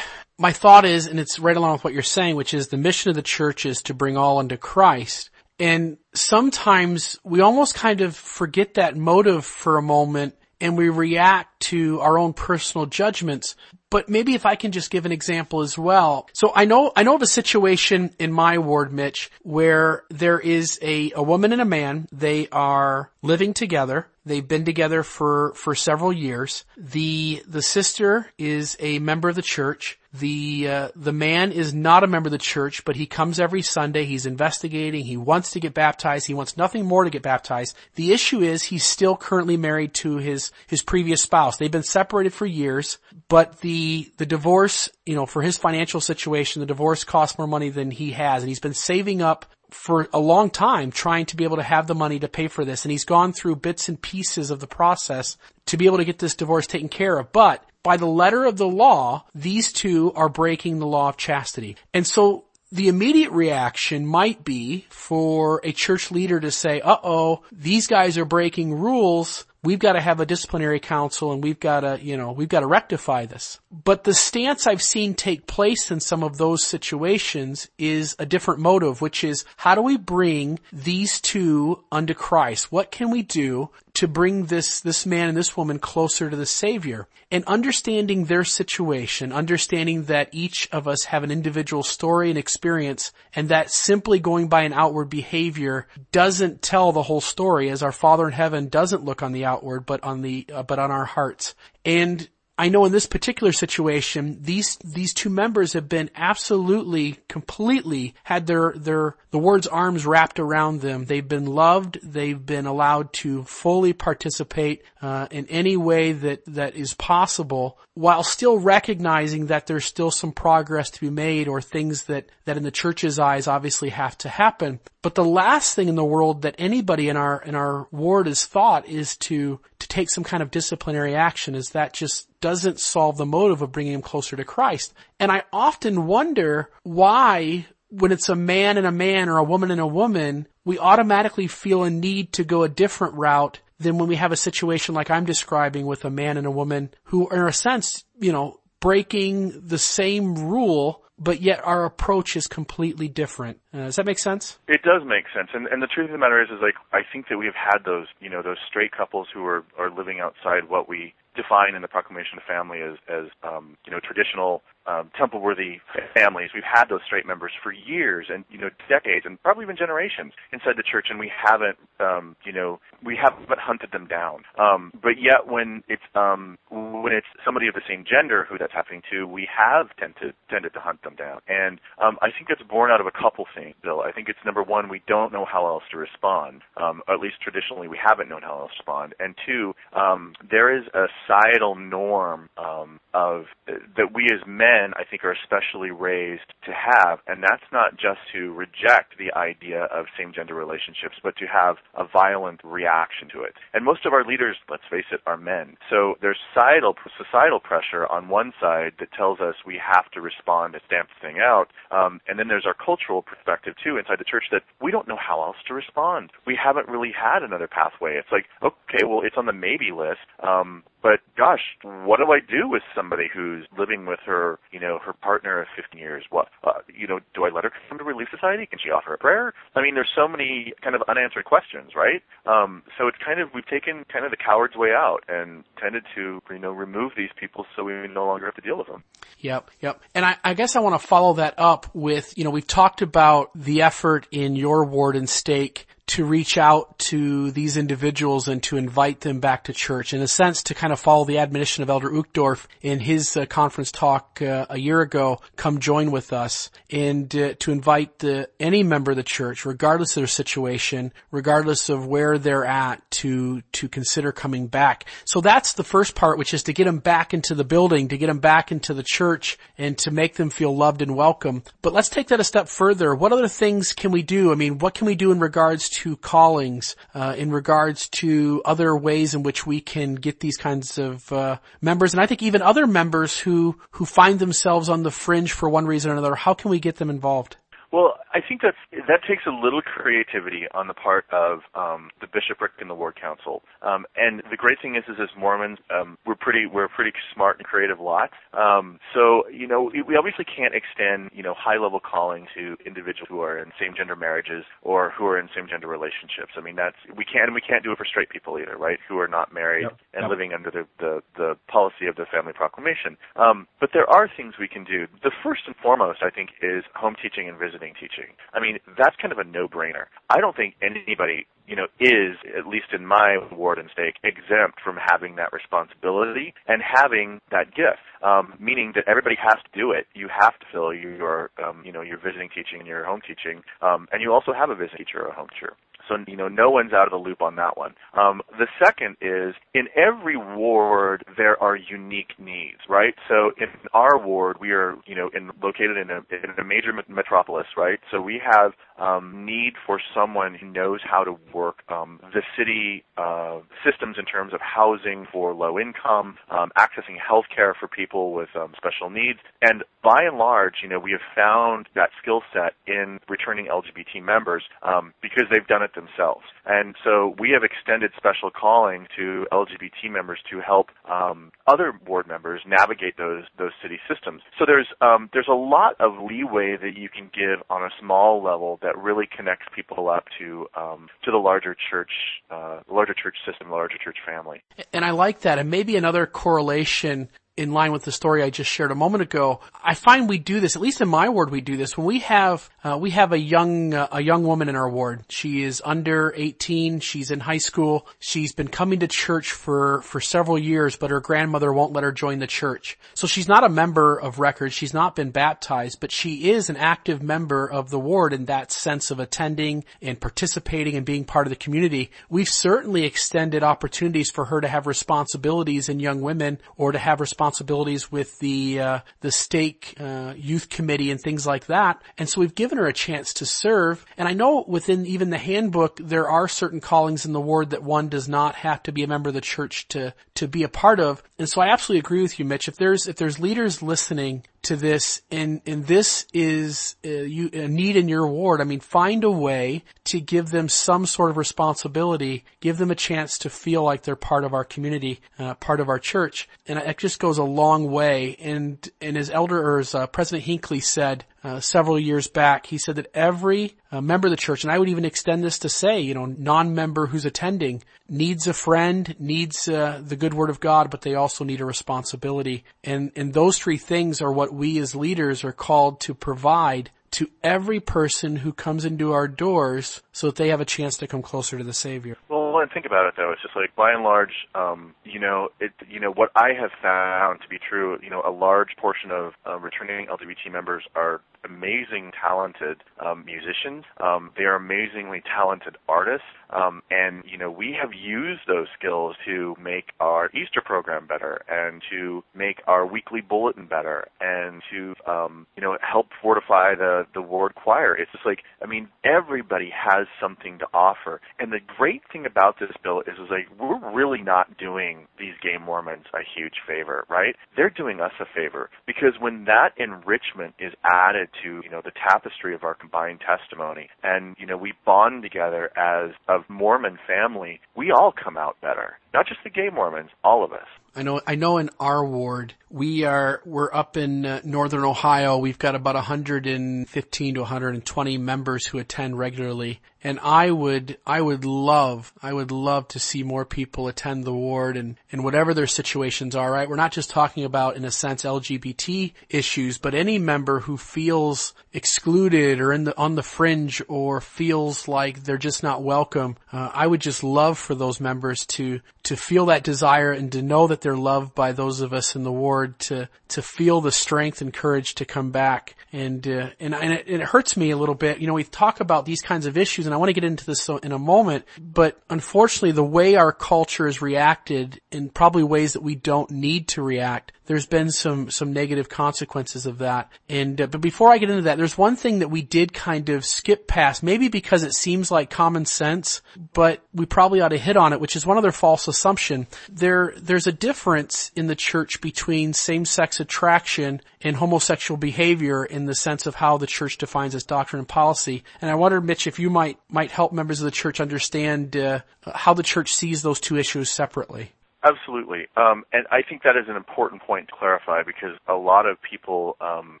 my thought is, and it's right along with what you're saying, which is the mission of the church is to bring all unto Christ. And sometimes we almost kind of forget that motive for a moment and we react to our own personal judgments. But maybe if I can just give an example as well. So I know, I know of a situation in my ward, Mitch, where there is a, a woman and a man. They are living together. They've been together for, for several years. The, the sister is a member of the church. The, uh, the man is not a member of the church, but he comes every Sunday. He's investigating. He wants to get baptized. He wants nothing more to get baptized. The issue is he's still currently married to his, his previous spouse. They've been separated for years, but the, the divorce, you know, for his financial situation, the divorce costs more money than he has, and he's been saving up for a long time trying to be able to have the money to pay for this. And he's gone through bits and pieces of the process to be able to get this divorce taken care of. But by the letter of the law, these two are breaking the law of chastity. And so the immediate reaction might be for a church leader to say, uh oh, these guys are breaking rules we've got to have a disciplinary council and we've got to, you know, we've got to rectify this. But the stance I've seen take place in some of those situations is a different motive, which is how do we bring these two unto Christ? What can we do to bring this, this man and this woman closer to the Savior? And understanding their situation, understanding that each of us have an individual story and experience and that simply going by an outward behavior doesn't tell the whole story as our Father in heaven doesn't look on the outward, but on the, uh, but on our hearts. And I know in this particular situation, these, these two members have been absolutely, completely had their, their, the Ward's arms wrapped around them. They've been loved. They've been allowed to fully participate, uh, in any way that, that is possible while still recognizing that there's still some progress to be made or things that, that in the church's eyes obviously have to happen. But the last thing in the world that anybody in our, in our ward has thought is to, to take some kind of disciplinary action is that just doesn't solve the motive of bringing him closer to Christ. And I often wonder why when it's a man and a man or a woman and a woman, we automatically feel a need to go a different route than when we have a situation like I'm describing with a man and a woman who are in a sense, you know, breaking the same rule but yet our approach is completely different. Uh, does that make sense? It does make sense, and and the truth of the matter is, is like I think that we've had those, you know, those straight couples who are are living outside what we define in the Proclamation of Family as, as um, you know, traditional um, temple-worthy families. We've had those straight members for years and you know decades and probably even generations inside the church, and we haven't um, you know we haven't hunted them down. Um, but yet when it's um, when it's somebody of the same gender who that's happening to, we have tended tended to hunt them down. And um, I think that's born out of a couple things, Bill. I think it's number one, we don't know how else to respond. Um, at least traditionally, we haven't known how else to respond. And two, um, there is a societal norm um, of uh, that we as men men, I think, are especially raised to have, and that's not just to reject the idea of same-gender relationships, but to have a violent reaction to it. And most of our leaders, let's face it, are men. So there's societal societal pressure on one side that tells us we have to respond and stamp the thing out, um, and then there's our cultural perspective too inside the church that we don't know how else to respond. We haven't really had another pathway. It's like, okay, well, it's on the maybe list, um, but gosh, what do I do with somebody who's living with her you know, her partner of 15 years. What, uh, you know, do I let her come to Relief Society? Can she offer a prayer? I mean, there's so many kind of unanswered questions, right? Um, so it's kind of we've taken kind of the coward's way out and tended to, you know, remove these people so we no longer have to deal with them. Yep, yep. And I, I guess I want to follow that up with, you know, we've talked about the effort in your ward and stake to reach out to these individuals and to invite them back to church. In a sense, to kind of follow the admonition of Elder Uchtdorf in his uh, conference talk uh, a year ago, come join with us, and uh, to invite the, any member of the church, regardless of their situation, regardless of where they're at, to to consider coming back. So that's the first part, which is to get them back into the building, to get them back into the church, and to make them feel loved and welcome. But let's take that a step further. What other things can we do? I mean, what can we do in regards to to callings, uh, in regards to other ways in which we can get these kinds of uh, members, and I think even other members who who find themselves on the fringe for one reason or another. How can we get them involved? Well, I think that that takes a little creativity on the part of um, the bishopric and the ward council. Um, and the great thing is, is as Mormons, um, we're pretty we're a pretty smart and creative lot. Um, so you know, we obviously can't extend you know high level calling to individuals who are in same gender marriages or who are in same gender relationships. I mean, that's we can't and we can't do it for straight people either, right? Who are not married yep. and yep. living under the, the the policy of the family proclamation. Um, but there are things we can do. The first and foremost, I think, is home teaching and visiting teaching teaching. I mean, that's kind of a no-brainer. I don't think anybody, you know, is, at least in my ward and stake, exempt from having that responsibility and having that gift. Um, meaning that everybody has to do it. You have to fill your, um, you know, your visiting teaching and your home teaching, um, and you also have a visiting teacher or a home teacher. So, you know, no one's out of the loop on that one. Um, the second is in every ward there are unique needs, right? So in our ward we are, you know, in, located in a, in a major metropolis, right? So we have um, need for someone who knows how to work um, the city uh, systems in terms of housing for low income, um, accessing health care for people with um, special needs, and by and large, you know, we have found that skill set in returning LGBT members um, because they've done it themselves. And so we have extended special calling to LGBT members to help um, other board members navigate those those city systems. So there's um, there's a lot of leeway that you can give on a small level that really connects people up to um, to the larger church uh, larger church system, larger church family. And I like that. And maybe another correlation in line with the story I just shared a moment ago, I find we do this, at least in my ward we do this, when we have, uh, we have a young, uh, a young woman in our ward. She is under 18, she's in high school, she's been coming to church for, for several years, but her grandmother won't let her join the church. So she's not a member of record, she's not been baptized, but she is an active member of the ward in that sense of attending and participating and being part of the community. We've certainly extended opportunities for her to have responsibilities in young women or to have responsibilities responsibilities with the uh, the stake uh, youth committee and things like that. And so we've given her a chance to serve. And I know within even the handbook there are certain callings in the ward that one does not have to be a member of the church to to be a part of. And so I absolutely agree with you, Mitch. If there's if there's leaders listening to this, and and this is uh, you, a need in your ward. I mean, find a way to give them some sort of responsibility. Give them a chance to feel like they're part of our community, uh, part of our church, and it just goes a long way. And and as Elder or as uh, President Hinckley said uh, several years back. He said that every uh, member of the church, and I would even extend this to say, you know, non-member who's attending needs a friend, needs uh, the good word of God, but they also need a responsibility. And and those three things are what we as leaders are called to provide to every person who comes into our doors so that they have a chance to come closer to the Savior. Well, and think about it though. It's just like by and large, um, you know, it, you know, what I have found to be true, you know, a large portion of uh, returning LGBT members are amazing, talented um, musicians. Um, they are amazingly talented artists, um, and you know, we have used those skills to make our Easter program better, and to make our weekly bulletin better, and to um, you know, help fortify the the ward choir. It's just like, I mean, everybody has something to offer, and the great thing about this bill is, is like we're really not doing these gay Mormons a huge favor, right? They're doing us a favor because when that enrichment is added to, you know, the tapestry of our combined testimony and, you know, we bond together as a Mormon family, we all come out better. Not just the gay Mormons, all of us. I know, I know in our ward, we are, we're up in uh, northern Ohio. We've got about 115 to 120 members who attend regularly. And I would, I would love, I would love to see more people attend the ward and, and whatever their situations are, right? We're not just talking about, in a sense, LGBT issues, but any member who feels excluded or in the, on the fringe or feels like they're just not welcome. Uh, I would just love for those members to, to feel that desire and to know that they're loved by those of us in the ward to, to feel the strength and courage to come back. And, uh, and, and it, it hurts me a little bit. You know, we talk about these kinds of issues and I want to get into this in a moment, but unfortunately the way our culture has reacted in probably ways that we don't need to react, there's been some, some negative consequences of that. And, uh, but before I get into that, there's one thing that we did kind of skip past, maybe because it seems like common sense, but we probably ought to hit on it, which is one other false assumption. There, there's a difference in the church between same-sex attraction and homosexual behavior in the sense of how the church defines its doctrine and policy. And I wonder, Mitch, if you might, might help members of the church understand, uh, how the church sees those two issues separately. Absolutely. Um, and I think that is an important point to clarify because a lot of people um,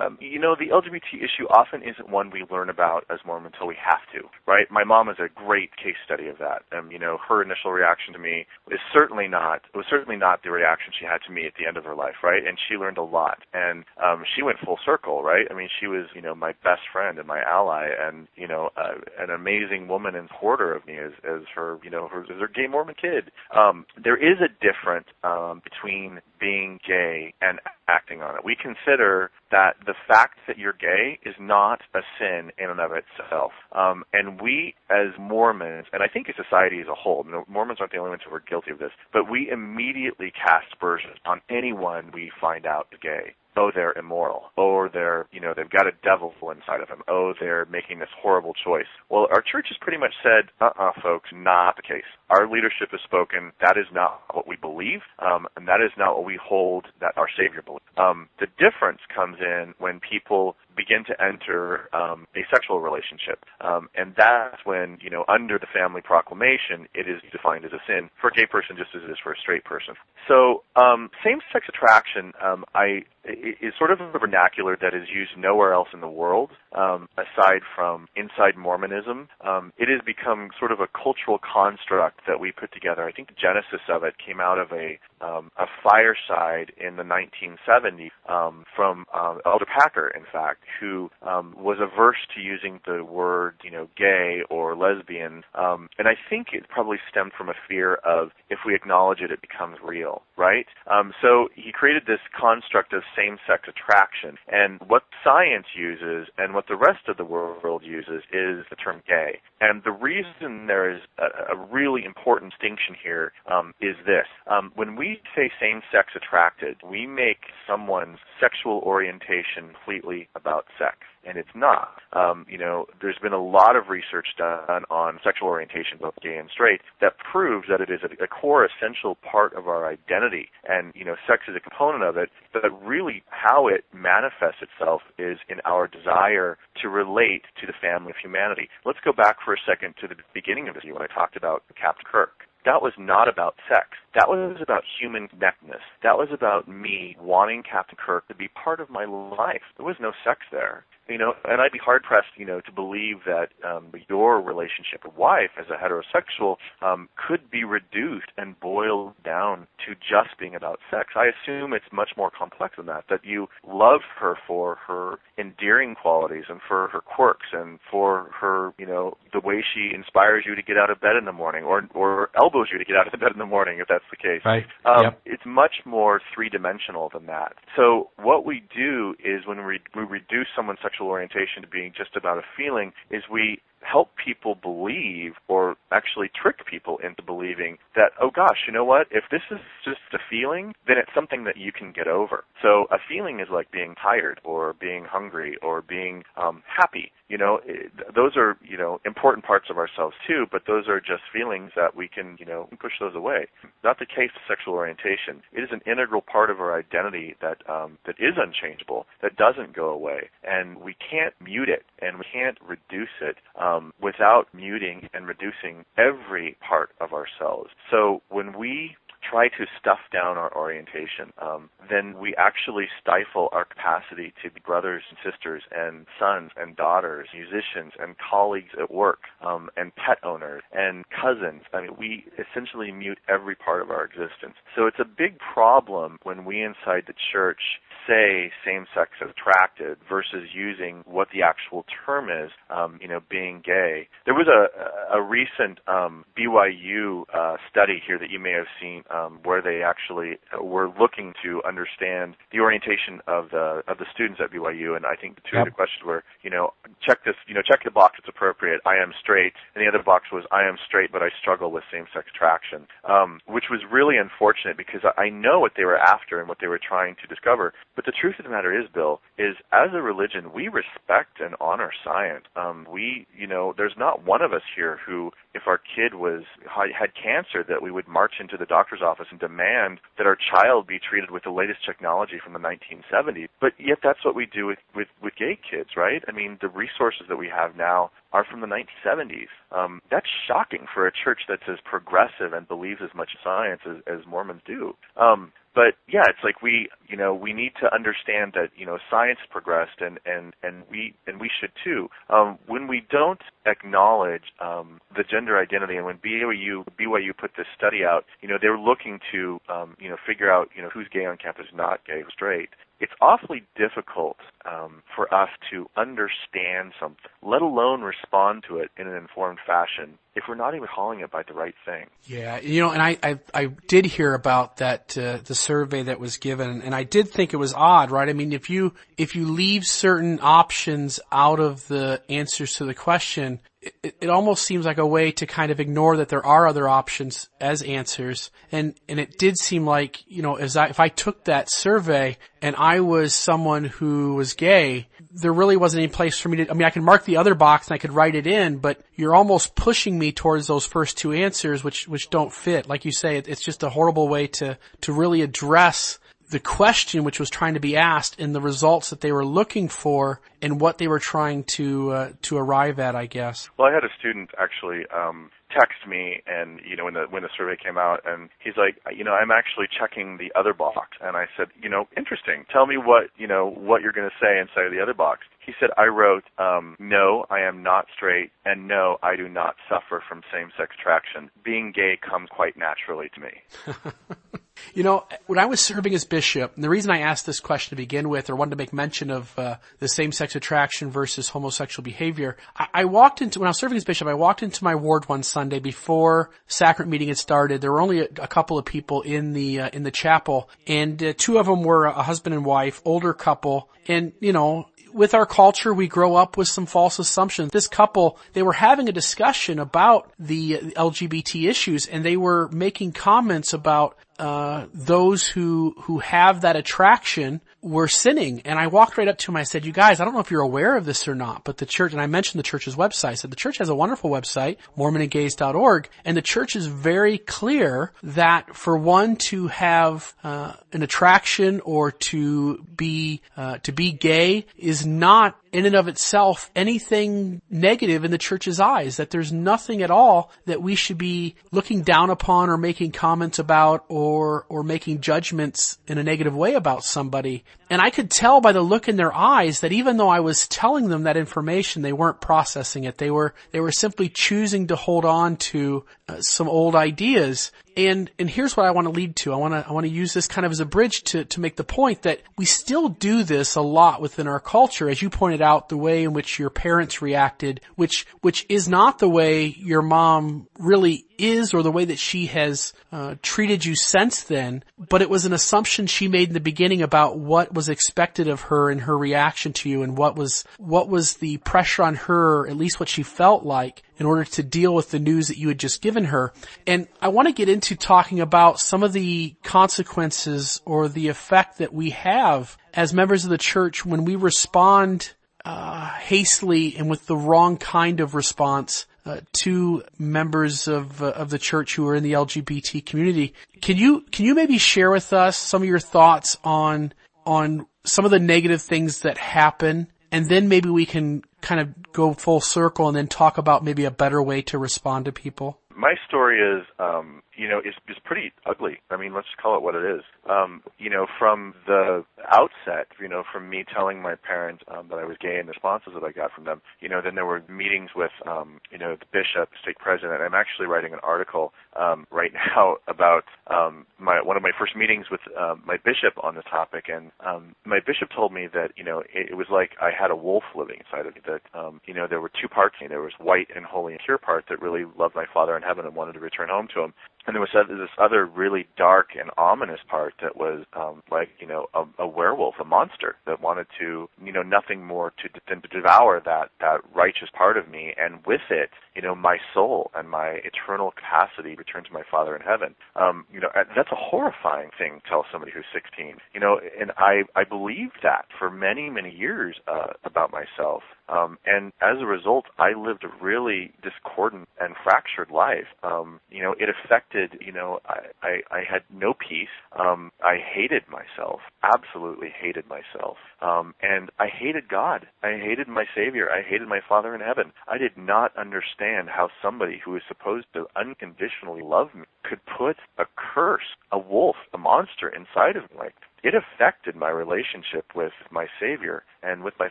um, you know, the LGBT issue often isn't one we learn about as Mormon until we have to, right? My mom is a great case study of that. Um, you know, her initial reaction to me is certainly not, it was certainly not the reaction she had to me at the end of her life, right? And she learned a lot. And, um, she went full circle, right? I mean, she was, you know, my best friend and my ally and, you know, uh, an amazing woman and supporter of me as, as her, you know, her, as her gay Mormon kid. Um, there is a difference, um, between being gay and acting on it. We consider that the fact that you're gay is not a sin in and of itself. Um, and we, as Mormons, and I think as society as a whole, Mormons aren't the only ones who are guilty of this, but we immediately cast aspersions on anyone we find out is gay oh, they're immoral, or they're, you know, they've got a devil inside of them, oh, they're making this horrible choice. Well, our church has pretty much said, uh-uh, folks, not the case. Our leadership has spoken, that is not what we believe, um, and that is not what we hold that our Savior believes. Um, the difference comes in when people begin to enter um, a sexual relationship, um, and that's when you know under the family proclamation it is defined as a sin for a gay person just as it is for a straight person. So um, same-sex attraction, um, I is sort of a vernacular that is used nowhere else in the world aside from inside Mormonism. It has become sort of a cultural construct that we put together. I think the genesis of it came out of a um, a fireside in the 1970s um, from um, Elder Packer, in fact, who um, was averse to using the word, you know, gay or lesbian, um, and I think it probably stemmed from a fear of if we acknowledge it, it becomes real, right? Um, so he created this construct of same-sex attraction, and what science uses and what the rest of the world uses is the term gay. And the reason there is a, a really important distinction here um, is this: um, when we say same-sex attracted, we make someone's sexual orientation completely about sex and it's not. Um, you know, there's been a lot of research done on sexual orientation, both gay and straight, that proves that it is a, a core essential part of our identity, and you know, sex is a component of it. But really, how it manifests itself is in our desire to relate to the family of humanity. Let's go back for a second to the beginning of this when I talked about Captain Kirk. that was not about sex. That was about human connectedness. That was about me wanting Captain Kirk to be part of my life. There was no sex there you know, and I'd be hard pressed, you know, to believe that um, your relationship with wife as a heterosexual um, could be reduced and boiled down to just being about sex. I assume it's much more complex than that. That you love her for her endearing qualities and for her quirks and for her, you know, the way she inspires you to get out of bed in the morning or or elbows you to get out of the bed in the morning if that's the case. Right. Um, yep. It's much more three dimensional than that. So what we do is when we, we reduce someone's sexual sexual orientation to being just about a feeling is we help people believe or actually trick people into believing that, oh gosh, you know what? If this is just a feeling, then it's something that you can get over. So a feeling is like being tired or being hungry or being um, happy. You know, it, those are, you know, important parts of ourselves too, but those are just feelings that we can, you know, push those away. Not the case with sexual orientation. It is an integral part of our identity that, um, that is unchangeable, that doesn't go away. And we can't mute it and we can't reduce it. Um, um, without muting and reducing every part of ourselves. So when we try to stuff down our orientation, um, then we actually stifle our capacity to be brothers and sisters and sons and daughters, musicians and colleagues at work, um, and pet owners and cousins. I mean, we essentially mute every part of our existence. So it's a big problem when we inside the church say same-sex attracted versus using what the actual term is, um, you know, being gay. There was a, a recent um, BYU uh, study here that you may have seen um, where they actually were looking to understand the orientation of the of the students at BYU, and I think the two yep. of the questions were, you know, check this, you know, check the box it's appropriate. I am straight, and the other box was I am straight, but I struggle with same-sex attraction, um, which was really unfortunate because I know what they were after and what they were trying to discover, but the truth of the matter is, Bill, is as a religion, we respect and honor science. Um, we, you know, there's not one of us here who, if our kid was had cancer, that we would march into the doctor's office and demand that our child be treated with the latest technology from the 1970s. But yet, that's what we do with with, with gay kids, right? I mean, the resources that we have now are from the 1970s. Um, that's shocking for a church that's as progressive and believes as much science as, as Mormons do. Um, but yeah, it's like we, you know, we need to understand that you know science progressed, and and and we and we should too. Um, when we don't acknowledge um, the gender identity, and when BYU BYU put this study out, you know, they were looking to um, you know figure out you know who's gay on campus, not gay, who's straight, it's awfully difficult um, for us to understand something, let alone respond to it in an informed fashion, if we're not even calling it by the right thing. Yeah, you know, and I I, I did hear about that uh, the survey that was given, and did think it was odd, right? I mean, if you if you leave certain options out of the answers to the question, it, it, almost seems like a way to kind of ignore that there are other options as answers. And, and it did seem like, you know, as I, if I took that survey and I was someone who was gay, there really wasn't any place for me to, I mean, I can mark the other box and I could write it in, but you're almost pushing me towards those first two answers, which, which don't fit. Like you say, it's just a horrible way to, to really address the question which was trying to be asked and the results that they were looking for and what they were trying to uh, to arrive at, I guess. Well, I had a student actually um, text me, and you know when the when the survey came out, and he's like, you know, I'm actually checking the other box, and I said, you know, interesting. Tell me what you know what you're going to say inside of the other box. He said, I wrote, um, no, I am not straight, and no, I do not suffer from same-sex attraction. Being gay comes quite naturally to me. You know, when I was serving as bishop, and the reason I asked this question to begin with, or wanted to make mention of uh, the same-sex attraction versus homosexual behavior, I, I, walked into when I was serving as bishop, I walked into my ward one Sunday before sacrament meeting had started. There were only a, a couple of people in the uh, in the chapel, and uh, two of them were a husband and wife, older couple, and you know, with our culture, we grow up with some false assumptions. This couple, they were having a discussion about the LGBT issues and they were making comments about uh, those who who have that attraction were sinning. And I walked right up to him. I said, "You guys, I don't know if you're aware of this or not, but the church." And I mentioned the church's website. I said the church has a wonderful website, MormonsandGays.org, and the church is very clear that for one to have uh, an attraction or to be uh, to be gay is not in and of itself anything negative in the church's eyes, that there's nothing at all that we should be looking down upon or making comments about or, or making judgments in a negative way about somebody. And I could tell by the look in their eyes that even though I was telling them that information, they weren't processing it. They were, they were simply choosing to hold on to uh, some old ideas. And, and here's what I want to lead to. I want to, I want to use this kind of as a bridge to, to make the point that we still do this a lot within our culture. As you pointed out, the way in which your parents reacted, which, which is not the way your mom really is or the way that she has uh, treated you since then, but it was an assumption she made in the beginning about what was expected of her and her reaction to you and what was what was the pressure on her, at least what she felt like in order to deal with the news that you had just given her. And I want to get into talking about some of the consequences or the effect that we have as members of the church when we respond uh, hastily and with the wrong kind of response uh, to members of uh, of the church who are in the LGBT community. Can you can you maybe share with us some of your thoughts on on some of the negative things that happen, and then maybe we can kind of go full circle and then talk about maybe a better way to respond to people? My story is um, you know, is is pretty ugly. I mean, let's call it what it is. Um, you know, from the outset, you know, from me telling my parents um, that I was gay and the responses that I got from them, you know, then there were meetings with, um, you know, the bishop, stake president. I'm actually writing an article um, right now about um, my one of my first meetings with um, my bishop on the topic, and um, my bishop told me that, you know, it, it was like I had a wolf living inside of me. That, um, you know, there were two parts. Me. There was white and holy and pure part that really loved my Father in heaven and wanted to return home to him, and there was this other really dark and ominous part that was um, like you know a, a werewolf, a monster that wanted to you know nothing more to than to devour that that righteous part of me, and with it you know my soul and my eternal capacity return to my Father in heaven. Um, you know that's a horrifying thing to tell somebody who's 16. You know, and I I believed that for many many years uh, about myself. Um, and as a result, I lived a really discordant and fractured life. Um, you know, it affected, you know, I, I, I had no peace. Um, I hated myself, absolutely hated myself. Um, and I hated God. I hated my Savior. I hated my Father in heaven. I did not understand how somebody who is supposed to unconditionally love me could put a curse, a wolf, a monster inside of me. Like, it affected my relationship with my Savior and with my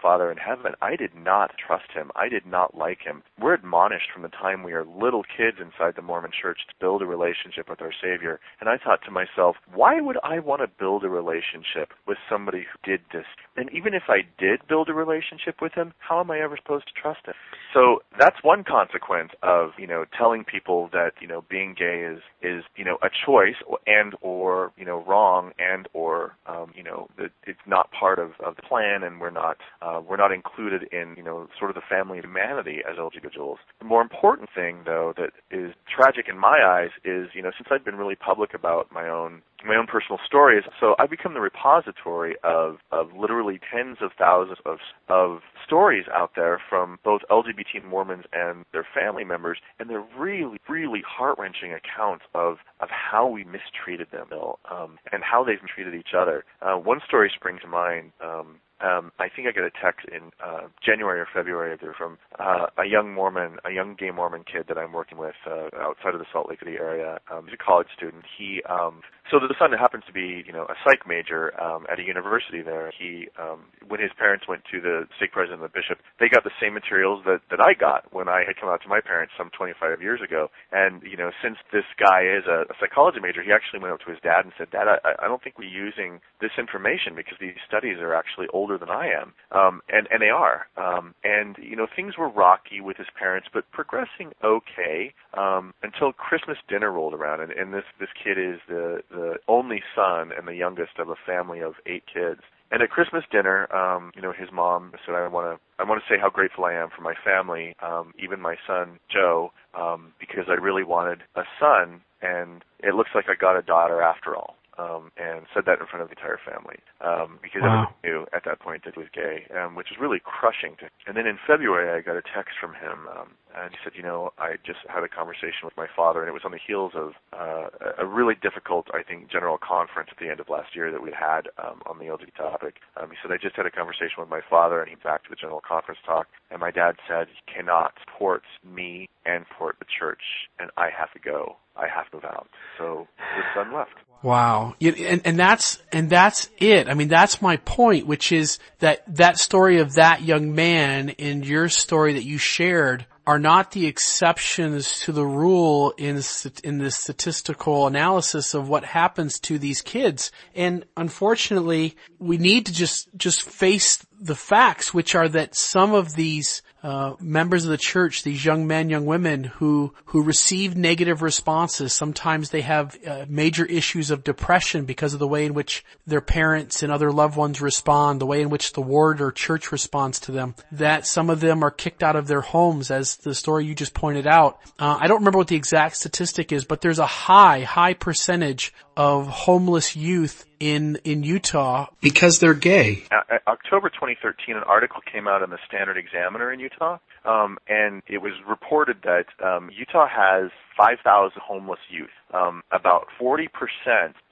Father in heaven. I did not trust him. I did not like him. We're admonished from the time we are little kids inside the Mormon church to build a relationship with our Savior. And I thought to myself, why would I want to build a relationship with somebody who did this? And even if I did build a relationship with him, how am I ever supposed to trust him? So that's one consequence of, you know, telling people that, you know, being gay is, is, you know, a choice and or, you know, wrong and or, um, you know, that it's not part of, of the plan and we're not, uh, we're not included in, you know, sort of the family of humanity as individuals. The more important thing though that is tragic in my eyes is, you know, since I've been really public about my own my own personal stories. So I've become the repository of, of literally tens of thousands of, of stories out there from both LGBT Mormons and their family members, and they're really, really heart-wrenching accounts of, of how we mistreated them, um, and how they've treated each other. Uh, one story springs to mind. Um, um, I think I got a text in uh, January or February from uh, a young Mormon, a young gay Mormon kid that I'm working with uh, outside of the Salt Lake City area. Um, he's a college student. He um, so the son happens to be, you know, a psych major um, at a university there. He, um, when his parents went to the stake president and the bishop, they got the same materials that that I got when I had come out to my parents some 25 years ago. And you know, since this guy is a, a psychology major, he actually went up to his dad and said, "Dad, I, I don't think we're using this information because these studies are actually older than I am." Um, and and they are. Um, and you know, things were rocky with his parents, but progressing okay um, until Christmas dinner rolled around, and, and this this kid is the the only son and the youngest of a family of eight kids. And at Christmas dinner, um, you know, his mom said, "I want to, I want to say how grateful I am for my family, um, even my son Joe, um, because I really wanted a son, and it looks like I got a daughter after all." Um, and said that in front of the entire family um, because wow. everybody knew at at that point that he was gay, um, which was really crushing. To, and then in February, I got a text from him, um, and he said, you know, I just had a conversation with my father, and it was on the heels of uh, a really difficult, I think, general conference at the end of last year that we had um, on the LGBT topic. Um, he said, I just had a conversation with my father, and he back to the general conference talk, and my dad said he cannot support me and support the church, and I have to go. I have to move out. So his son left. Wow. And, and that's, and that's it. I mean, that's my point, which is that that story of that young man and your story that you shared are not the exceptions to the rule in in the statistical analysis of what happens to these kids. And unfortunately, we need to just just face the facts, which are that some of these uh, members of the church, these young men, young women who who receive negative responses. Sometimes they have uh, major issues of depression because of the way in which their parents and other loved ones respond, the way in which the ward or church responds to them. That some of them are kicked out of their homes, as the story you just pointed out. Uh, I don't remember what the exact statistic is, but there's a high, high percentage of homeless youth in in Utah because they're gay. Uh, October 2013, an article came out in the Standard Examiner in Utah, um, and it was reported that um, Utah has 5,000 homeless youth. Um, about 40%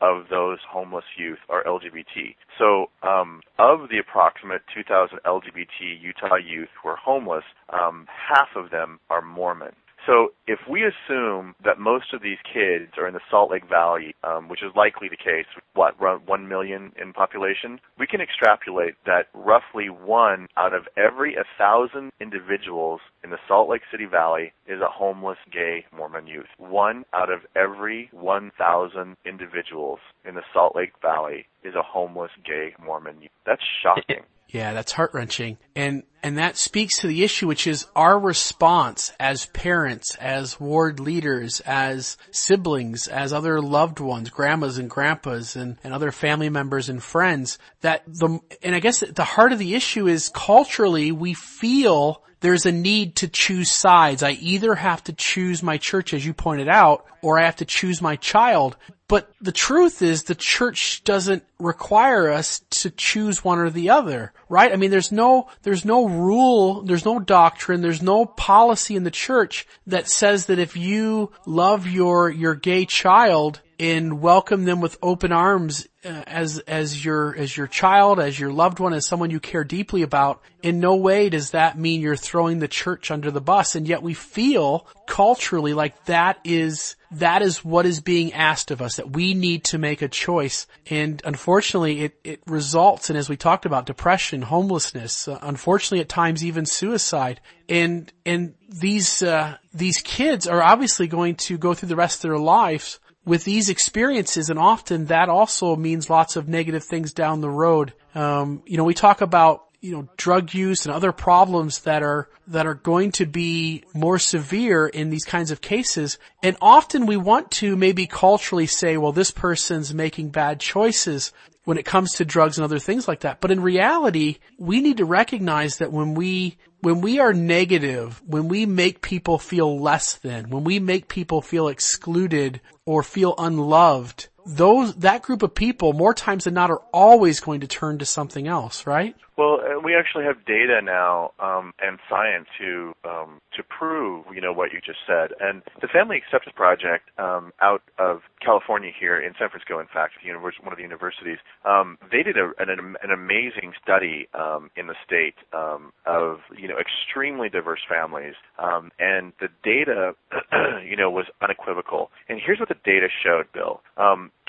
of those homeless youth are LGBT. So, um, of the approximate 2,000 LGBT Utah youth who are homeless, um, half of them are Mormon. So if we assume that most of these kids are in the Salt Lake Valley, um, which is likely the case, what, around 1 million in population, we can extrapolate that roughly one out of every 1,000 individuals in the Salt Lake City Valley is a homeless gay Mormon youth. One out of every 1,000 individuals in the Salt Lake Valley is a homeless gay Mormon youth. That's shocking. Yeah, that's heart wrenching. And, and that speaks to the issue, which is our response as parents, as ward leaders, as siblings, as other loved ones, grandmas and grandpas and, and other family members and friends that the, and I guess the heart of the issue is culturally we feel there's a need to choose sides. I either have to choose my church, as you pointed out, or I have to choose my child. But the truth is the church doesn't require us to choose one or the other, right? I mean, there's no, no rule, there's no doctrine, there's no policy in the church that says that if you love your, your gay child, and welcome them with open arms uh, as as your as your child, as your loved one, as someone you care deeply about. In no way does that mean you're throwing the church under the bus, and yet we feel culturally like that is that is what is being asked of us, that we need to make a choice. And unfortunately, it, it results in, as we talked about, depression, homelessness, uh, unfortunately at times even suicide. And, and these, uh, these kids are obviously going to go through the rest of their lives with these experiences, and often that also means lots of negative things down the road. Um, you know, we talk about you know drug use and other problems that are that are going to be more severe in these kinds of cases and often we want to maybe culturally say well this person's making bad choices when it comes to drugs and other things like that but in reality we need to recognize that when we when we are negative, when we make people feel less than, when we make people feel excluded or feel unloved, those, that group of people, more times than not, are always going to turn to something else, right? Well, uh, we actually have data now um, and science to um, to prove, you know, what you just said. And the Family Acceptance Project um, out of California here in San Francisco, in fact, one of the universities, um, they did a, an, an amazing study um, in the state um, of, you know, extremely diverse families, and the data, you know, was unequivocal. And here's what the data showed, Bill.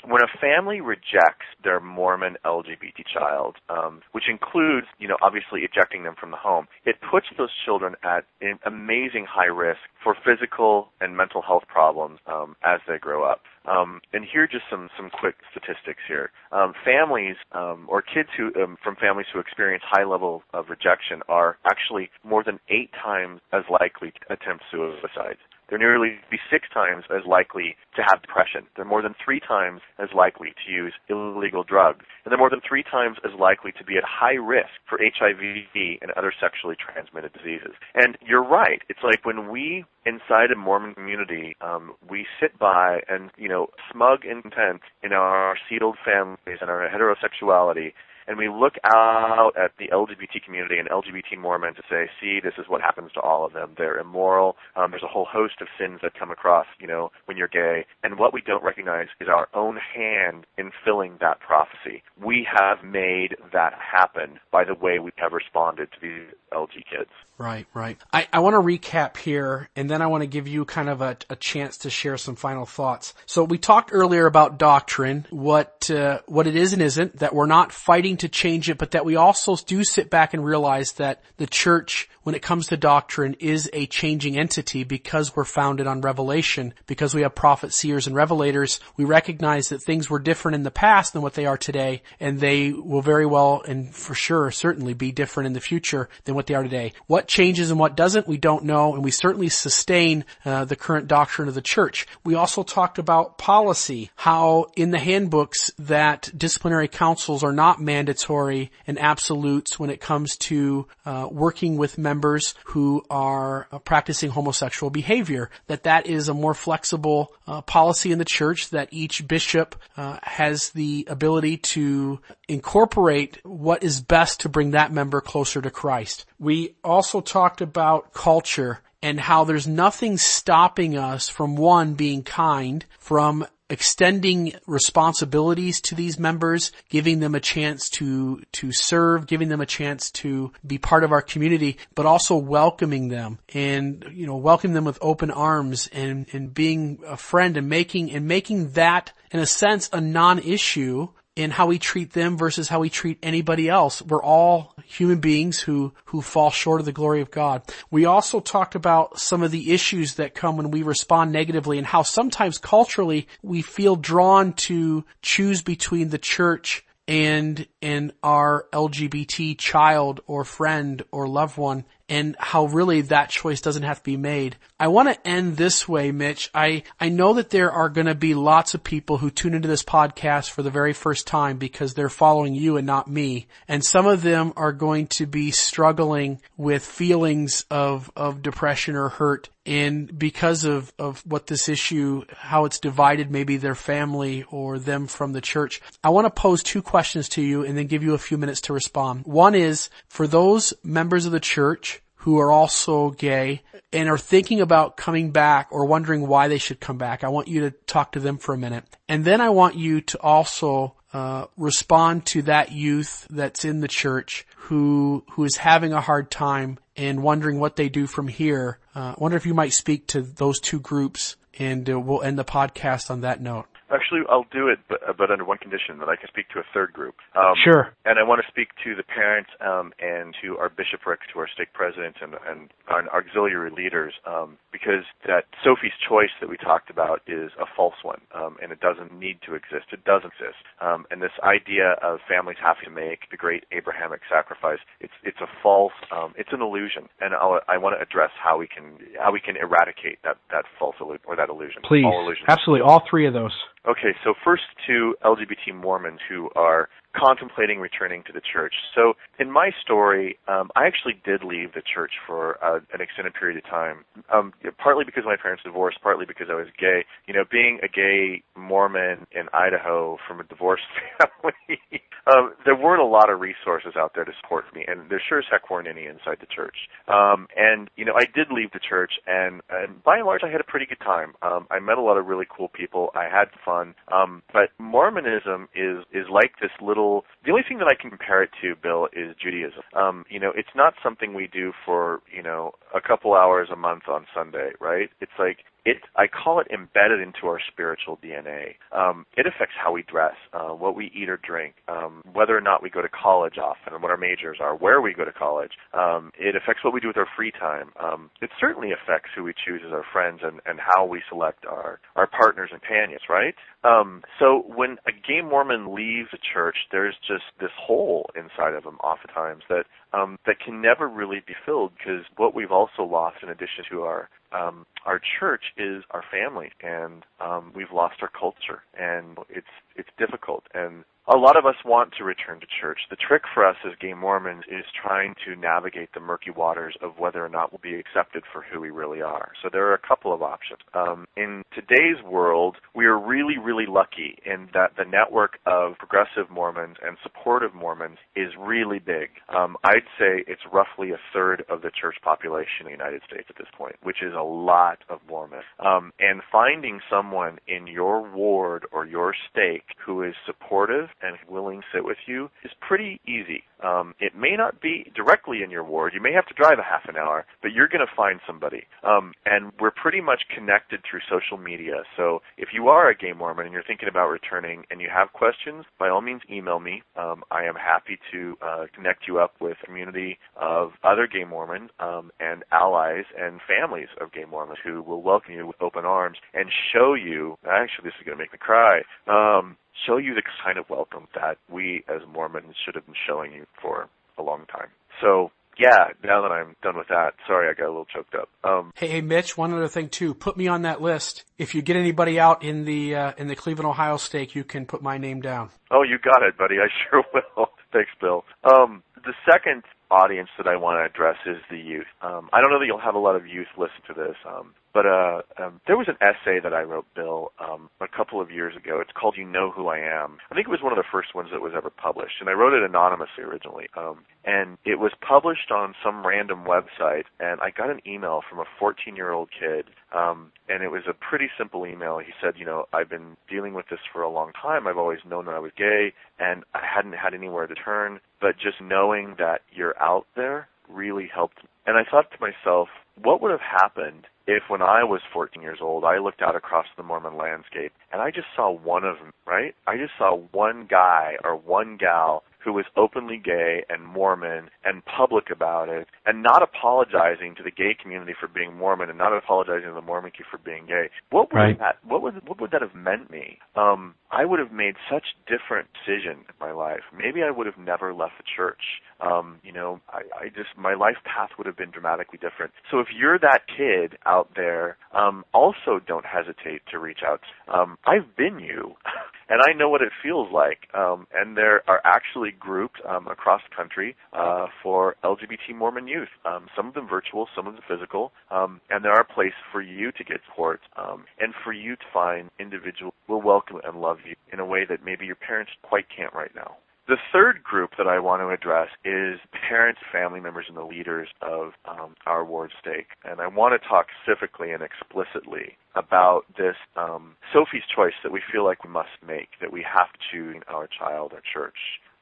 When a family rejects their Mormon LGBT child, um, which includes, you know, obviously ejecting them from the home, it puts those children at an amazing high risk for physical and mental health problems um, as they grow up. Um, and here are just some some quick statistics here. Um, families um, or kids who um, from families who experience high level of rejection are actually more than eight times as likely to attempt suicide. They're nearly six times as likely to have depression. They're more than three times as likely to use illegal drugs. And they're more than three times as likely to be at high risk for HIV and other sexually transmitted diseases. And you're right. It's like when we, inside a Mormon community, um, we sit by and, you know, smug and content in our sealed families and our heterosexuality, and we look out at the LGBT community and LGBT Mormons to say, see, this is what happens to all of them. They're immoral. Um, there's a whole host of sins that come across, you know, when you're gay. And what we don't recognize is our own hand in filling that prophecy. We have made that happen by the way we have responded to these LG kids. Right, right. I, I want to recap here, and then I want to give you kind of a, a chance to share some final thoughts. So we talked earlier about doctrine, what uh, what it is and isn't, that we're not fighting to change it, but that we also do sit back and realize that the church, when it comes to doctrine, is a changing entity because we're founded on revelation, because we have prophets, seers, and revelators. We recognize that things were different in the past than what they are today, and they will very well and for sure certainly be different in the future than what they are today. What changes and what doesn't, we don't know, and we certainly sustain uh, the current doctrine of the church. We also talked about policy, how in the handbooks that disciplinary councils are not mandatory and absolutes when it comes to uh, working with members who are uh, practicing homosexual behavior. That that is a more flexible uh, policy in the church. That each bishop uh, has the ability to incorporate what is best to bring that member closer to Christ. We also talked about culture and how there's nothing stopping us from one being kind, from extending responsibilities to these members, giving them a chance to, to serve, giving them a chance to be part of our community, but also welcoming them and, you know, welcoming them with open arms and, and being a friend and making, and making that, in a sense, a non-issue in how we treat them versus how we treat anybody else. We're all human beings who, who fall short of the glory of God. We also talked about some of the issues that come when we respond negatively and how sometimes culturally we feel drawn to choose between the church and and our LGBT child or friend or loved one and how really that choice doesn't have to be made. I want to end this way, Mitch. I, I know that there are going to be lots of people who tune into this podcast for the very first time because they're following you and not me. And some of them are going to be struggling with feelings of, of depression or hurt and because of, of what this issue, how it's divided maybe their family or them from the church, I want to pose two questions to you and then give you a few minutes to respond. One is, for those members of the church who are also gay and are thinking about coming back or wondering why they should come back, I want you to talk to them for a minute. And then I want you to also uh, respond to that youth that's in the church who who is having a hard time and wondering what they do from here. Uh, I wonder if you might speak to those two groups, and uh, we'll end the podcast on that note. Actually, I'll do it, but, but under one condition that I can speak to a third group. Um, sure. And I want to speak to the parents um, and to our bishopric, to our stake presidents, and, and our auxiliary leaders, um, because that Sophie's choice that we talked about is a false one, um, and it doesn't need to exist. It does exist. Um, and this idea of families having to make the great Abrahamic sacrifice, it's it's a false, um, it's an illusion. And I'll, I want to address how we can how we can eradicate that that false illusion or that illusion. Please, all illusions. absolutely, all three of those. Okay, so first to LGBT Mormons who are contemplating returning to the church. So in my story, um, I actually did leave the church for uh, an extended period of time, um, partly because my parents divorced, partly because I was gay. You know, being a gay Mormon in Idaho from a divorced family, um, there weren't a lot of resources out there to support me, and there sure as heck weren't any inside the church. Um, and you know, I did leave the church, and, and by and large, I had a pretty good time. Um, I met a lot of really cool people. I had fun. Um, but Mormonism is is like this little The only thing that I can compare it to, Bill, is Judaism. Um, you know, it's not something we do for you know a couple hours a month on Sunday, right? It's like it I call it embedded into our spiritual DNA. Um, it affects how we dress, uh, what we eat or drink, um, whether or not we go to college often, what our majors are, where we go to college. Um, it affects what we do with our free time. Um, it certainly affects who we choose as our friends and, and how we select our our partners and companions, right? Um, so when a gay Mormon leaves a church, there's just this hole inside of them, oftentimes that um, that can never really be filled because what we've also lost, in addition to our um, our church, is our family, and um, we've lost our culture, and it's it's difficult. And a lot of us want to return to church. The trick for us as gay Mormons is trying to navigate the murky waters of whether or not we'll be accepted for who we really are. So there are a couple of options. Um, in today's world, we are really, really lucky in that the network of progressive Mormons and supportive Mormons is really big. Um, I'd say it's roughly a third of the church population in the United States at this point, which is a lot of Mormons. Um, and finding someone in your ward or your stake who is supportive and willing to sit with you is pretty easy. Um, it may not be directly in your ward. You may have to drive a half an hour, but you're going to find somebody. Um, and we're pretty much connected through social media. So if you are a gay Mormon and you're thinking about returning and you have questions, by all means email me. Um, I am happy to uh, connect you up with a community of other gay Mormons um, and allies and families of gay Mormons who will welcome you with open arms and show you. Actually, this is going to make me cry. Um, show you the kind of welcome that we as Mormons should have been showing you for a long time. So yeah, now that I'm done with that, sorry I got a little choked up. Um, hey, hey, Mitch, one other thing too. Put me on that list. If you get anybody out in the uh, in the Cleveland, Ohio stake, you can put my name down. Oh, you got it, buddy. I sure will. Thanks, Bill. Um, the second audience that I want to address is the youth. Um, I don't know that you'll have a lot of youth listen to this, um, but uh, um, there was an essay that I wrote, Bill, um, a couple of years ago. It's called "You Know Who I Am." I think it was one of the first ones that was ever published, and I wrote it anonymously originally. Um, and it was published on some random website, and I got an email from a 14-year-old kid, um, and it was a pretty simple email. He said, "You know, I've been dealing with this for a long time. I've always known that I was gay, and I hadn't had anywhere to turn. But just knowing that you're out there really helped." Me. And I thought to myself, what would have happened if when I was 14 years old, I looked out across the Mormon landscape and I just saw one of them, right? I just saw one guy or one gal who was openly gay and Mormon and public about it and not apologizing to the gay community for being Mormon and not apologizing to the Mormon community for being gay. What would right. that what would what would that have meant me? Um I would have made such different decision in my life. Maybe I would have never left the church. Um, you know, I, I just my life path would have been dramatically different. So if you're that kid out there, um, also don't hesitate to reach out. Um, I've been you. and I know what it feels like. Um, and there are actually groups um, across the country uh, for LGBT Mormon youth. Um, some of them virtual, some of them physical, um, and there are places for you to get support um, and for you to find individuals who will welcome and love you in a way that maybe your parents quite can't right now. The third group that I want to address is parents, family members, and the leaders of um, our ward stake. And I want to talk specifically and explicitly about this um, Sophie's choice that we feel like we must make, that we have to choose our child, our church.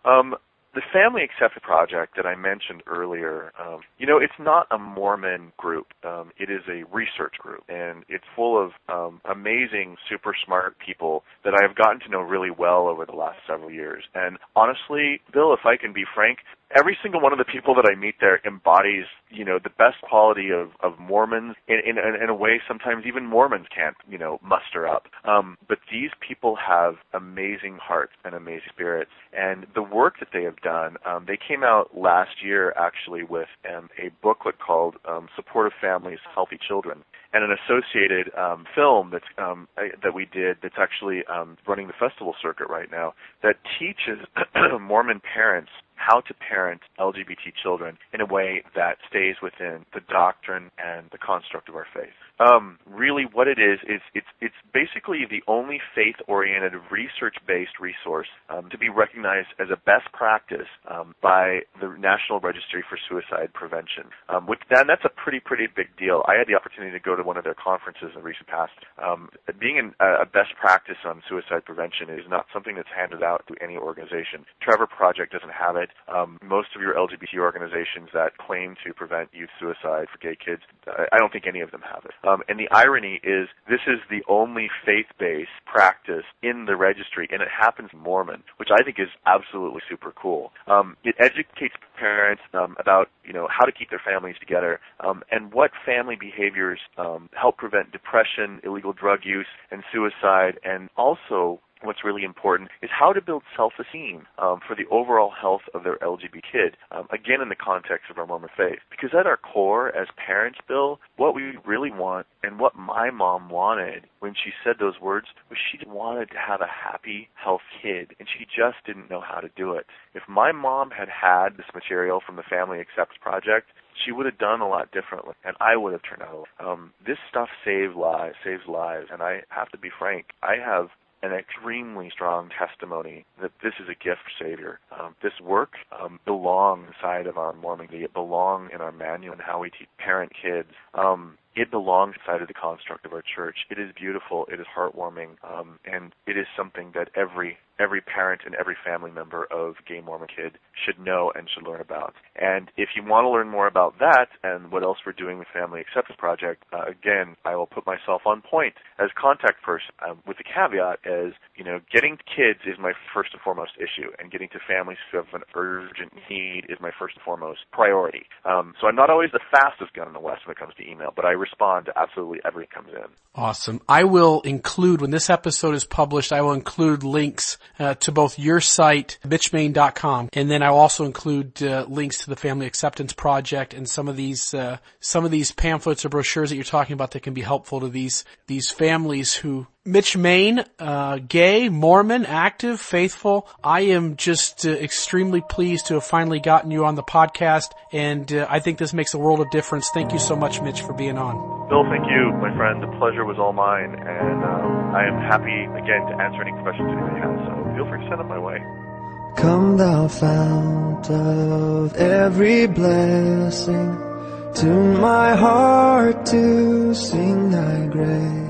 Um, the Family Acceptance Project that I mentioned earlier, um, you know, it's not a Mormon group. Um, it is a research group, and it's full of um, amazing, super smart people that I have gotten to know really well over the last several years. And honestly, Bill, if I can be frank, every single one of the people that I meet there embodies, you know, the best quality of, of Mormons in, in, in a way sometimes even Mormons can't, you know, muster up. Um, but these people have amazing hearts and amazing spirits. And the work that they have done, um, they came out last year actually with um, a booklet called um, Supportive Families, Healthy Children and an associated um, film that's um, that we did that's actually um, running the festival circuit right now that teaches Mormon parents how to parent LGBT children in a way that stays within the doctrine and the construct of our faith. Um, really, what it is is it's it's basically the only faith-oriented, research-based resource um, to be recognized as a best practice um, by the National Registry for Suicide Prevention. Um, which then that's a pretty pretty big deal. I had the opportunity to go to one of their conferences in the recent past. Um, being an, a best practice on suicide prevention is not something that's handed out to any organization. Trevor Project doesn't have it. Um, most of your LGBT organizations that claim to prevent youth suicide for gay kids, I don't think any of them have it. Um, and the irony is this is the only faith-based practice in the registry, and it happens Mormon, which I think is absolutely super cool. Um, it educates parents um, about you know how to keep their families together um, and what family behaviors um, help prevent depression, illegal drug use, and suicide, and also what's really important is how to build self-esteem um, for the overall health of their LGBT kid, um, again in the context of our Mormon faith. Because at our core, as parents, Bill, what we really want and what my mom wanted when she said those words was she wanted to have a happy, healthy kid, and she just didn't know how to do it. If my mom had had this material from the Family Acceptance Project, she would have done a lot differently, and I would have turned out. Um, this stuff saves lives, saves lives, and I have to be frank. I have an extremely strong testimony that this is a gift Savior. Um, this work um, belongs inside of our Mormon. It belongs in our manual and how we teach parent kids. Um, it belongs inside of the construct of our church. It is beautiful. It is heartwarming, um, and it is something that every every parent and every family member of gay Mormon kid should know and should learn about. And if you want to learn more about that and what else we're doing with Family Acceptance Project, uh, again, I will put myself on point as contact person um, with the caveat as, you know, getting kids is my first and foremost issue, and getting to families who have an urgent need is my first and foremost priority. Um, so I'm not always the fastest gun in the West when it comes to email, but I respond to absolutely everything comes in. Awesome. I will include, when this episode is published, I will include links uh, to both your site, mitchmayne.com, and then I'll also include uh, links to the Family Acceptance Project and some of these uh, some of these pamphlets or brochures that you're talking about that can be helpful to these these families who Mitch Mayne, uh, gay, Mormon, active, faithful. I am just uh, extremely pleased to have finally gotten you on the podcast, and uh, I think this makes a world of difference. Thank you so much, Mitch, for being on. Bill, thank you, my friend. The pleasure was all mine, and um, I am happy again to answer any questions anybody has. So feel free to send them my way. Come thou fount of every blessing, tune my heart to sing thy grace.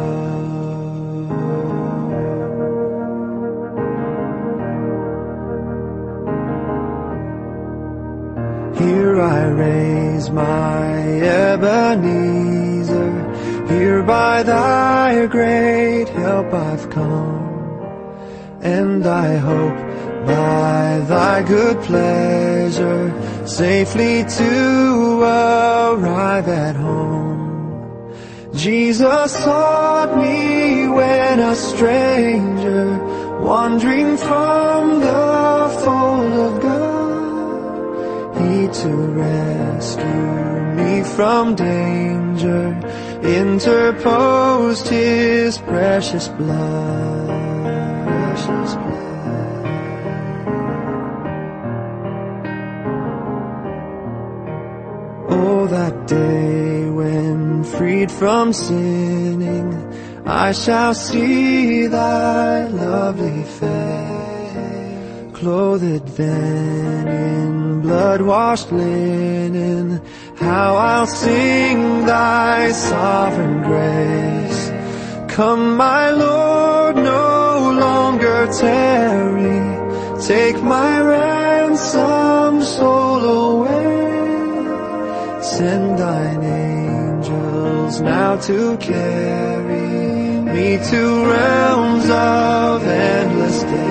Here I raise my Ebenezer. Here by thy great help I've come. And I hope by thy good pleasure safely to arrive at home. Jesus sought me when a stranger wandering from the fold of God to rescue me from danger interposed his precious blood. Precious blood. Oh, that day when freed from sinning, I shall see thy lovely face, clothed then in blood-washed linen. How I'll sing thy sovereign grace. Come, my Lord, no longer tarry. Take my ransom soul away. Send thine angels now to carry me to realms of endless day.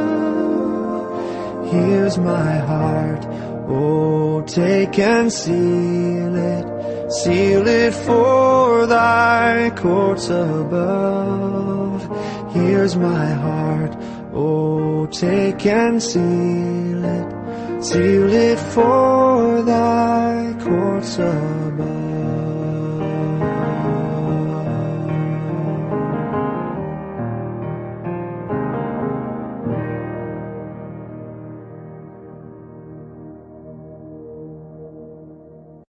Here's my heart, oh take and seal it, seal it for thy courts above. Here's my heart, oh take and seal it, seal it for thy courts above.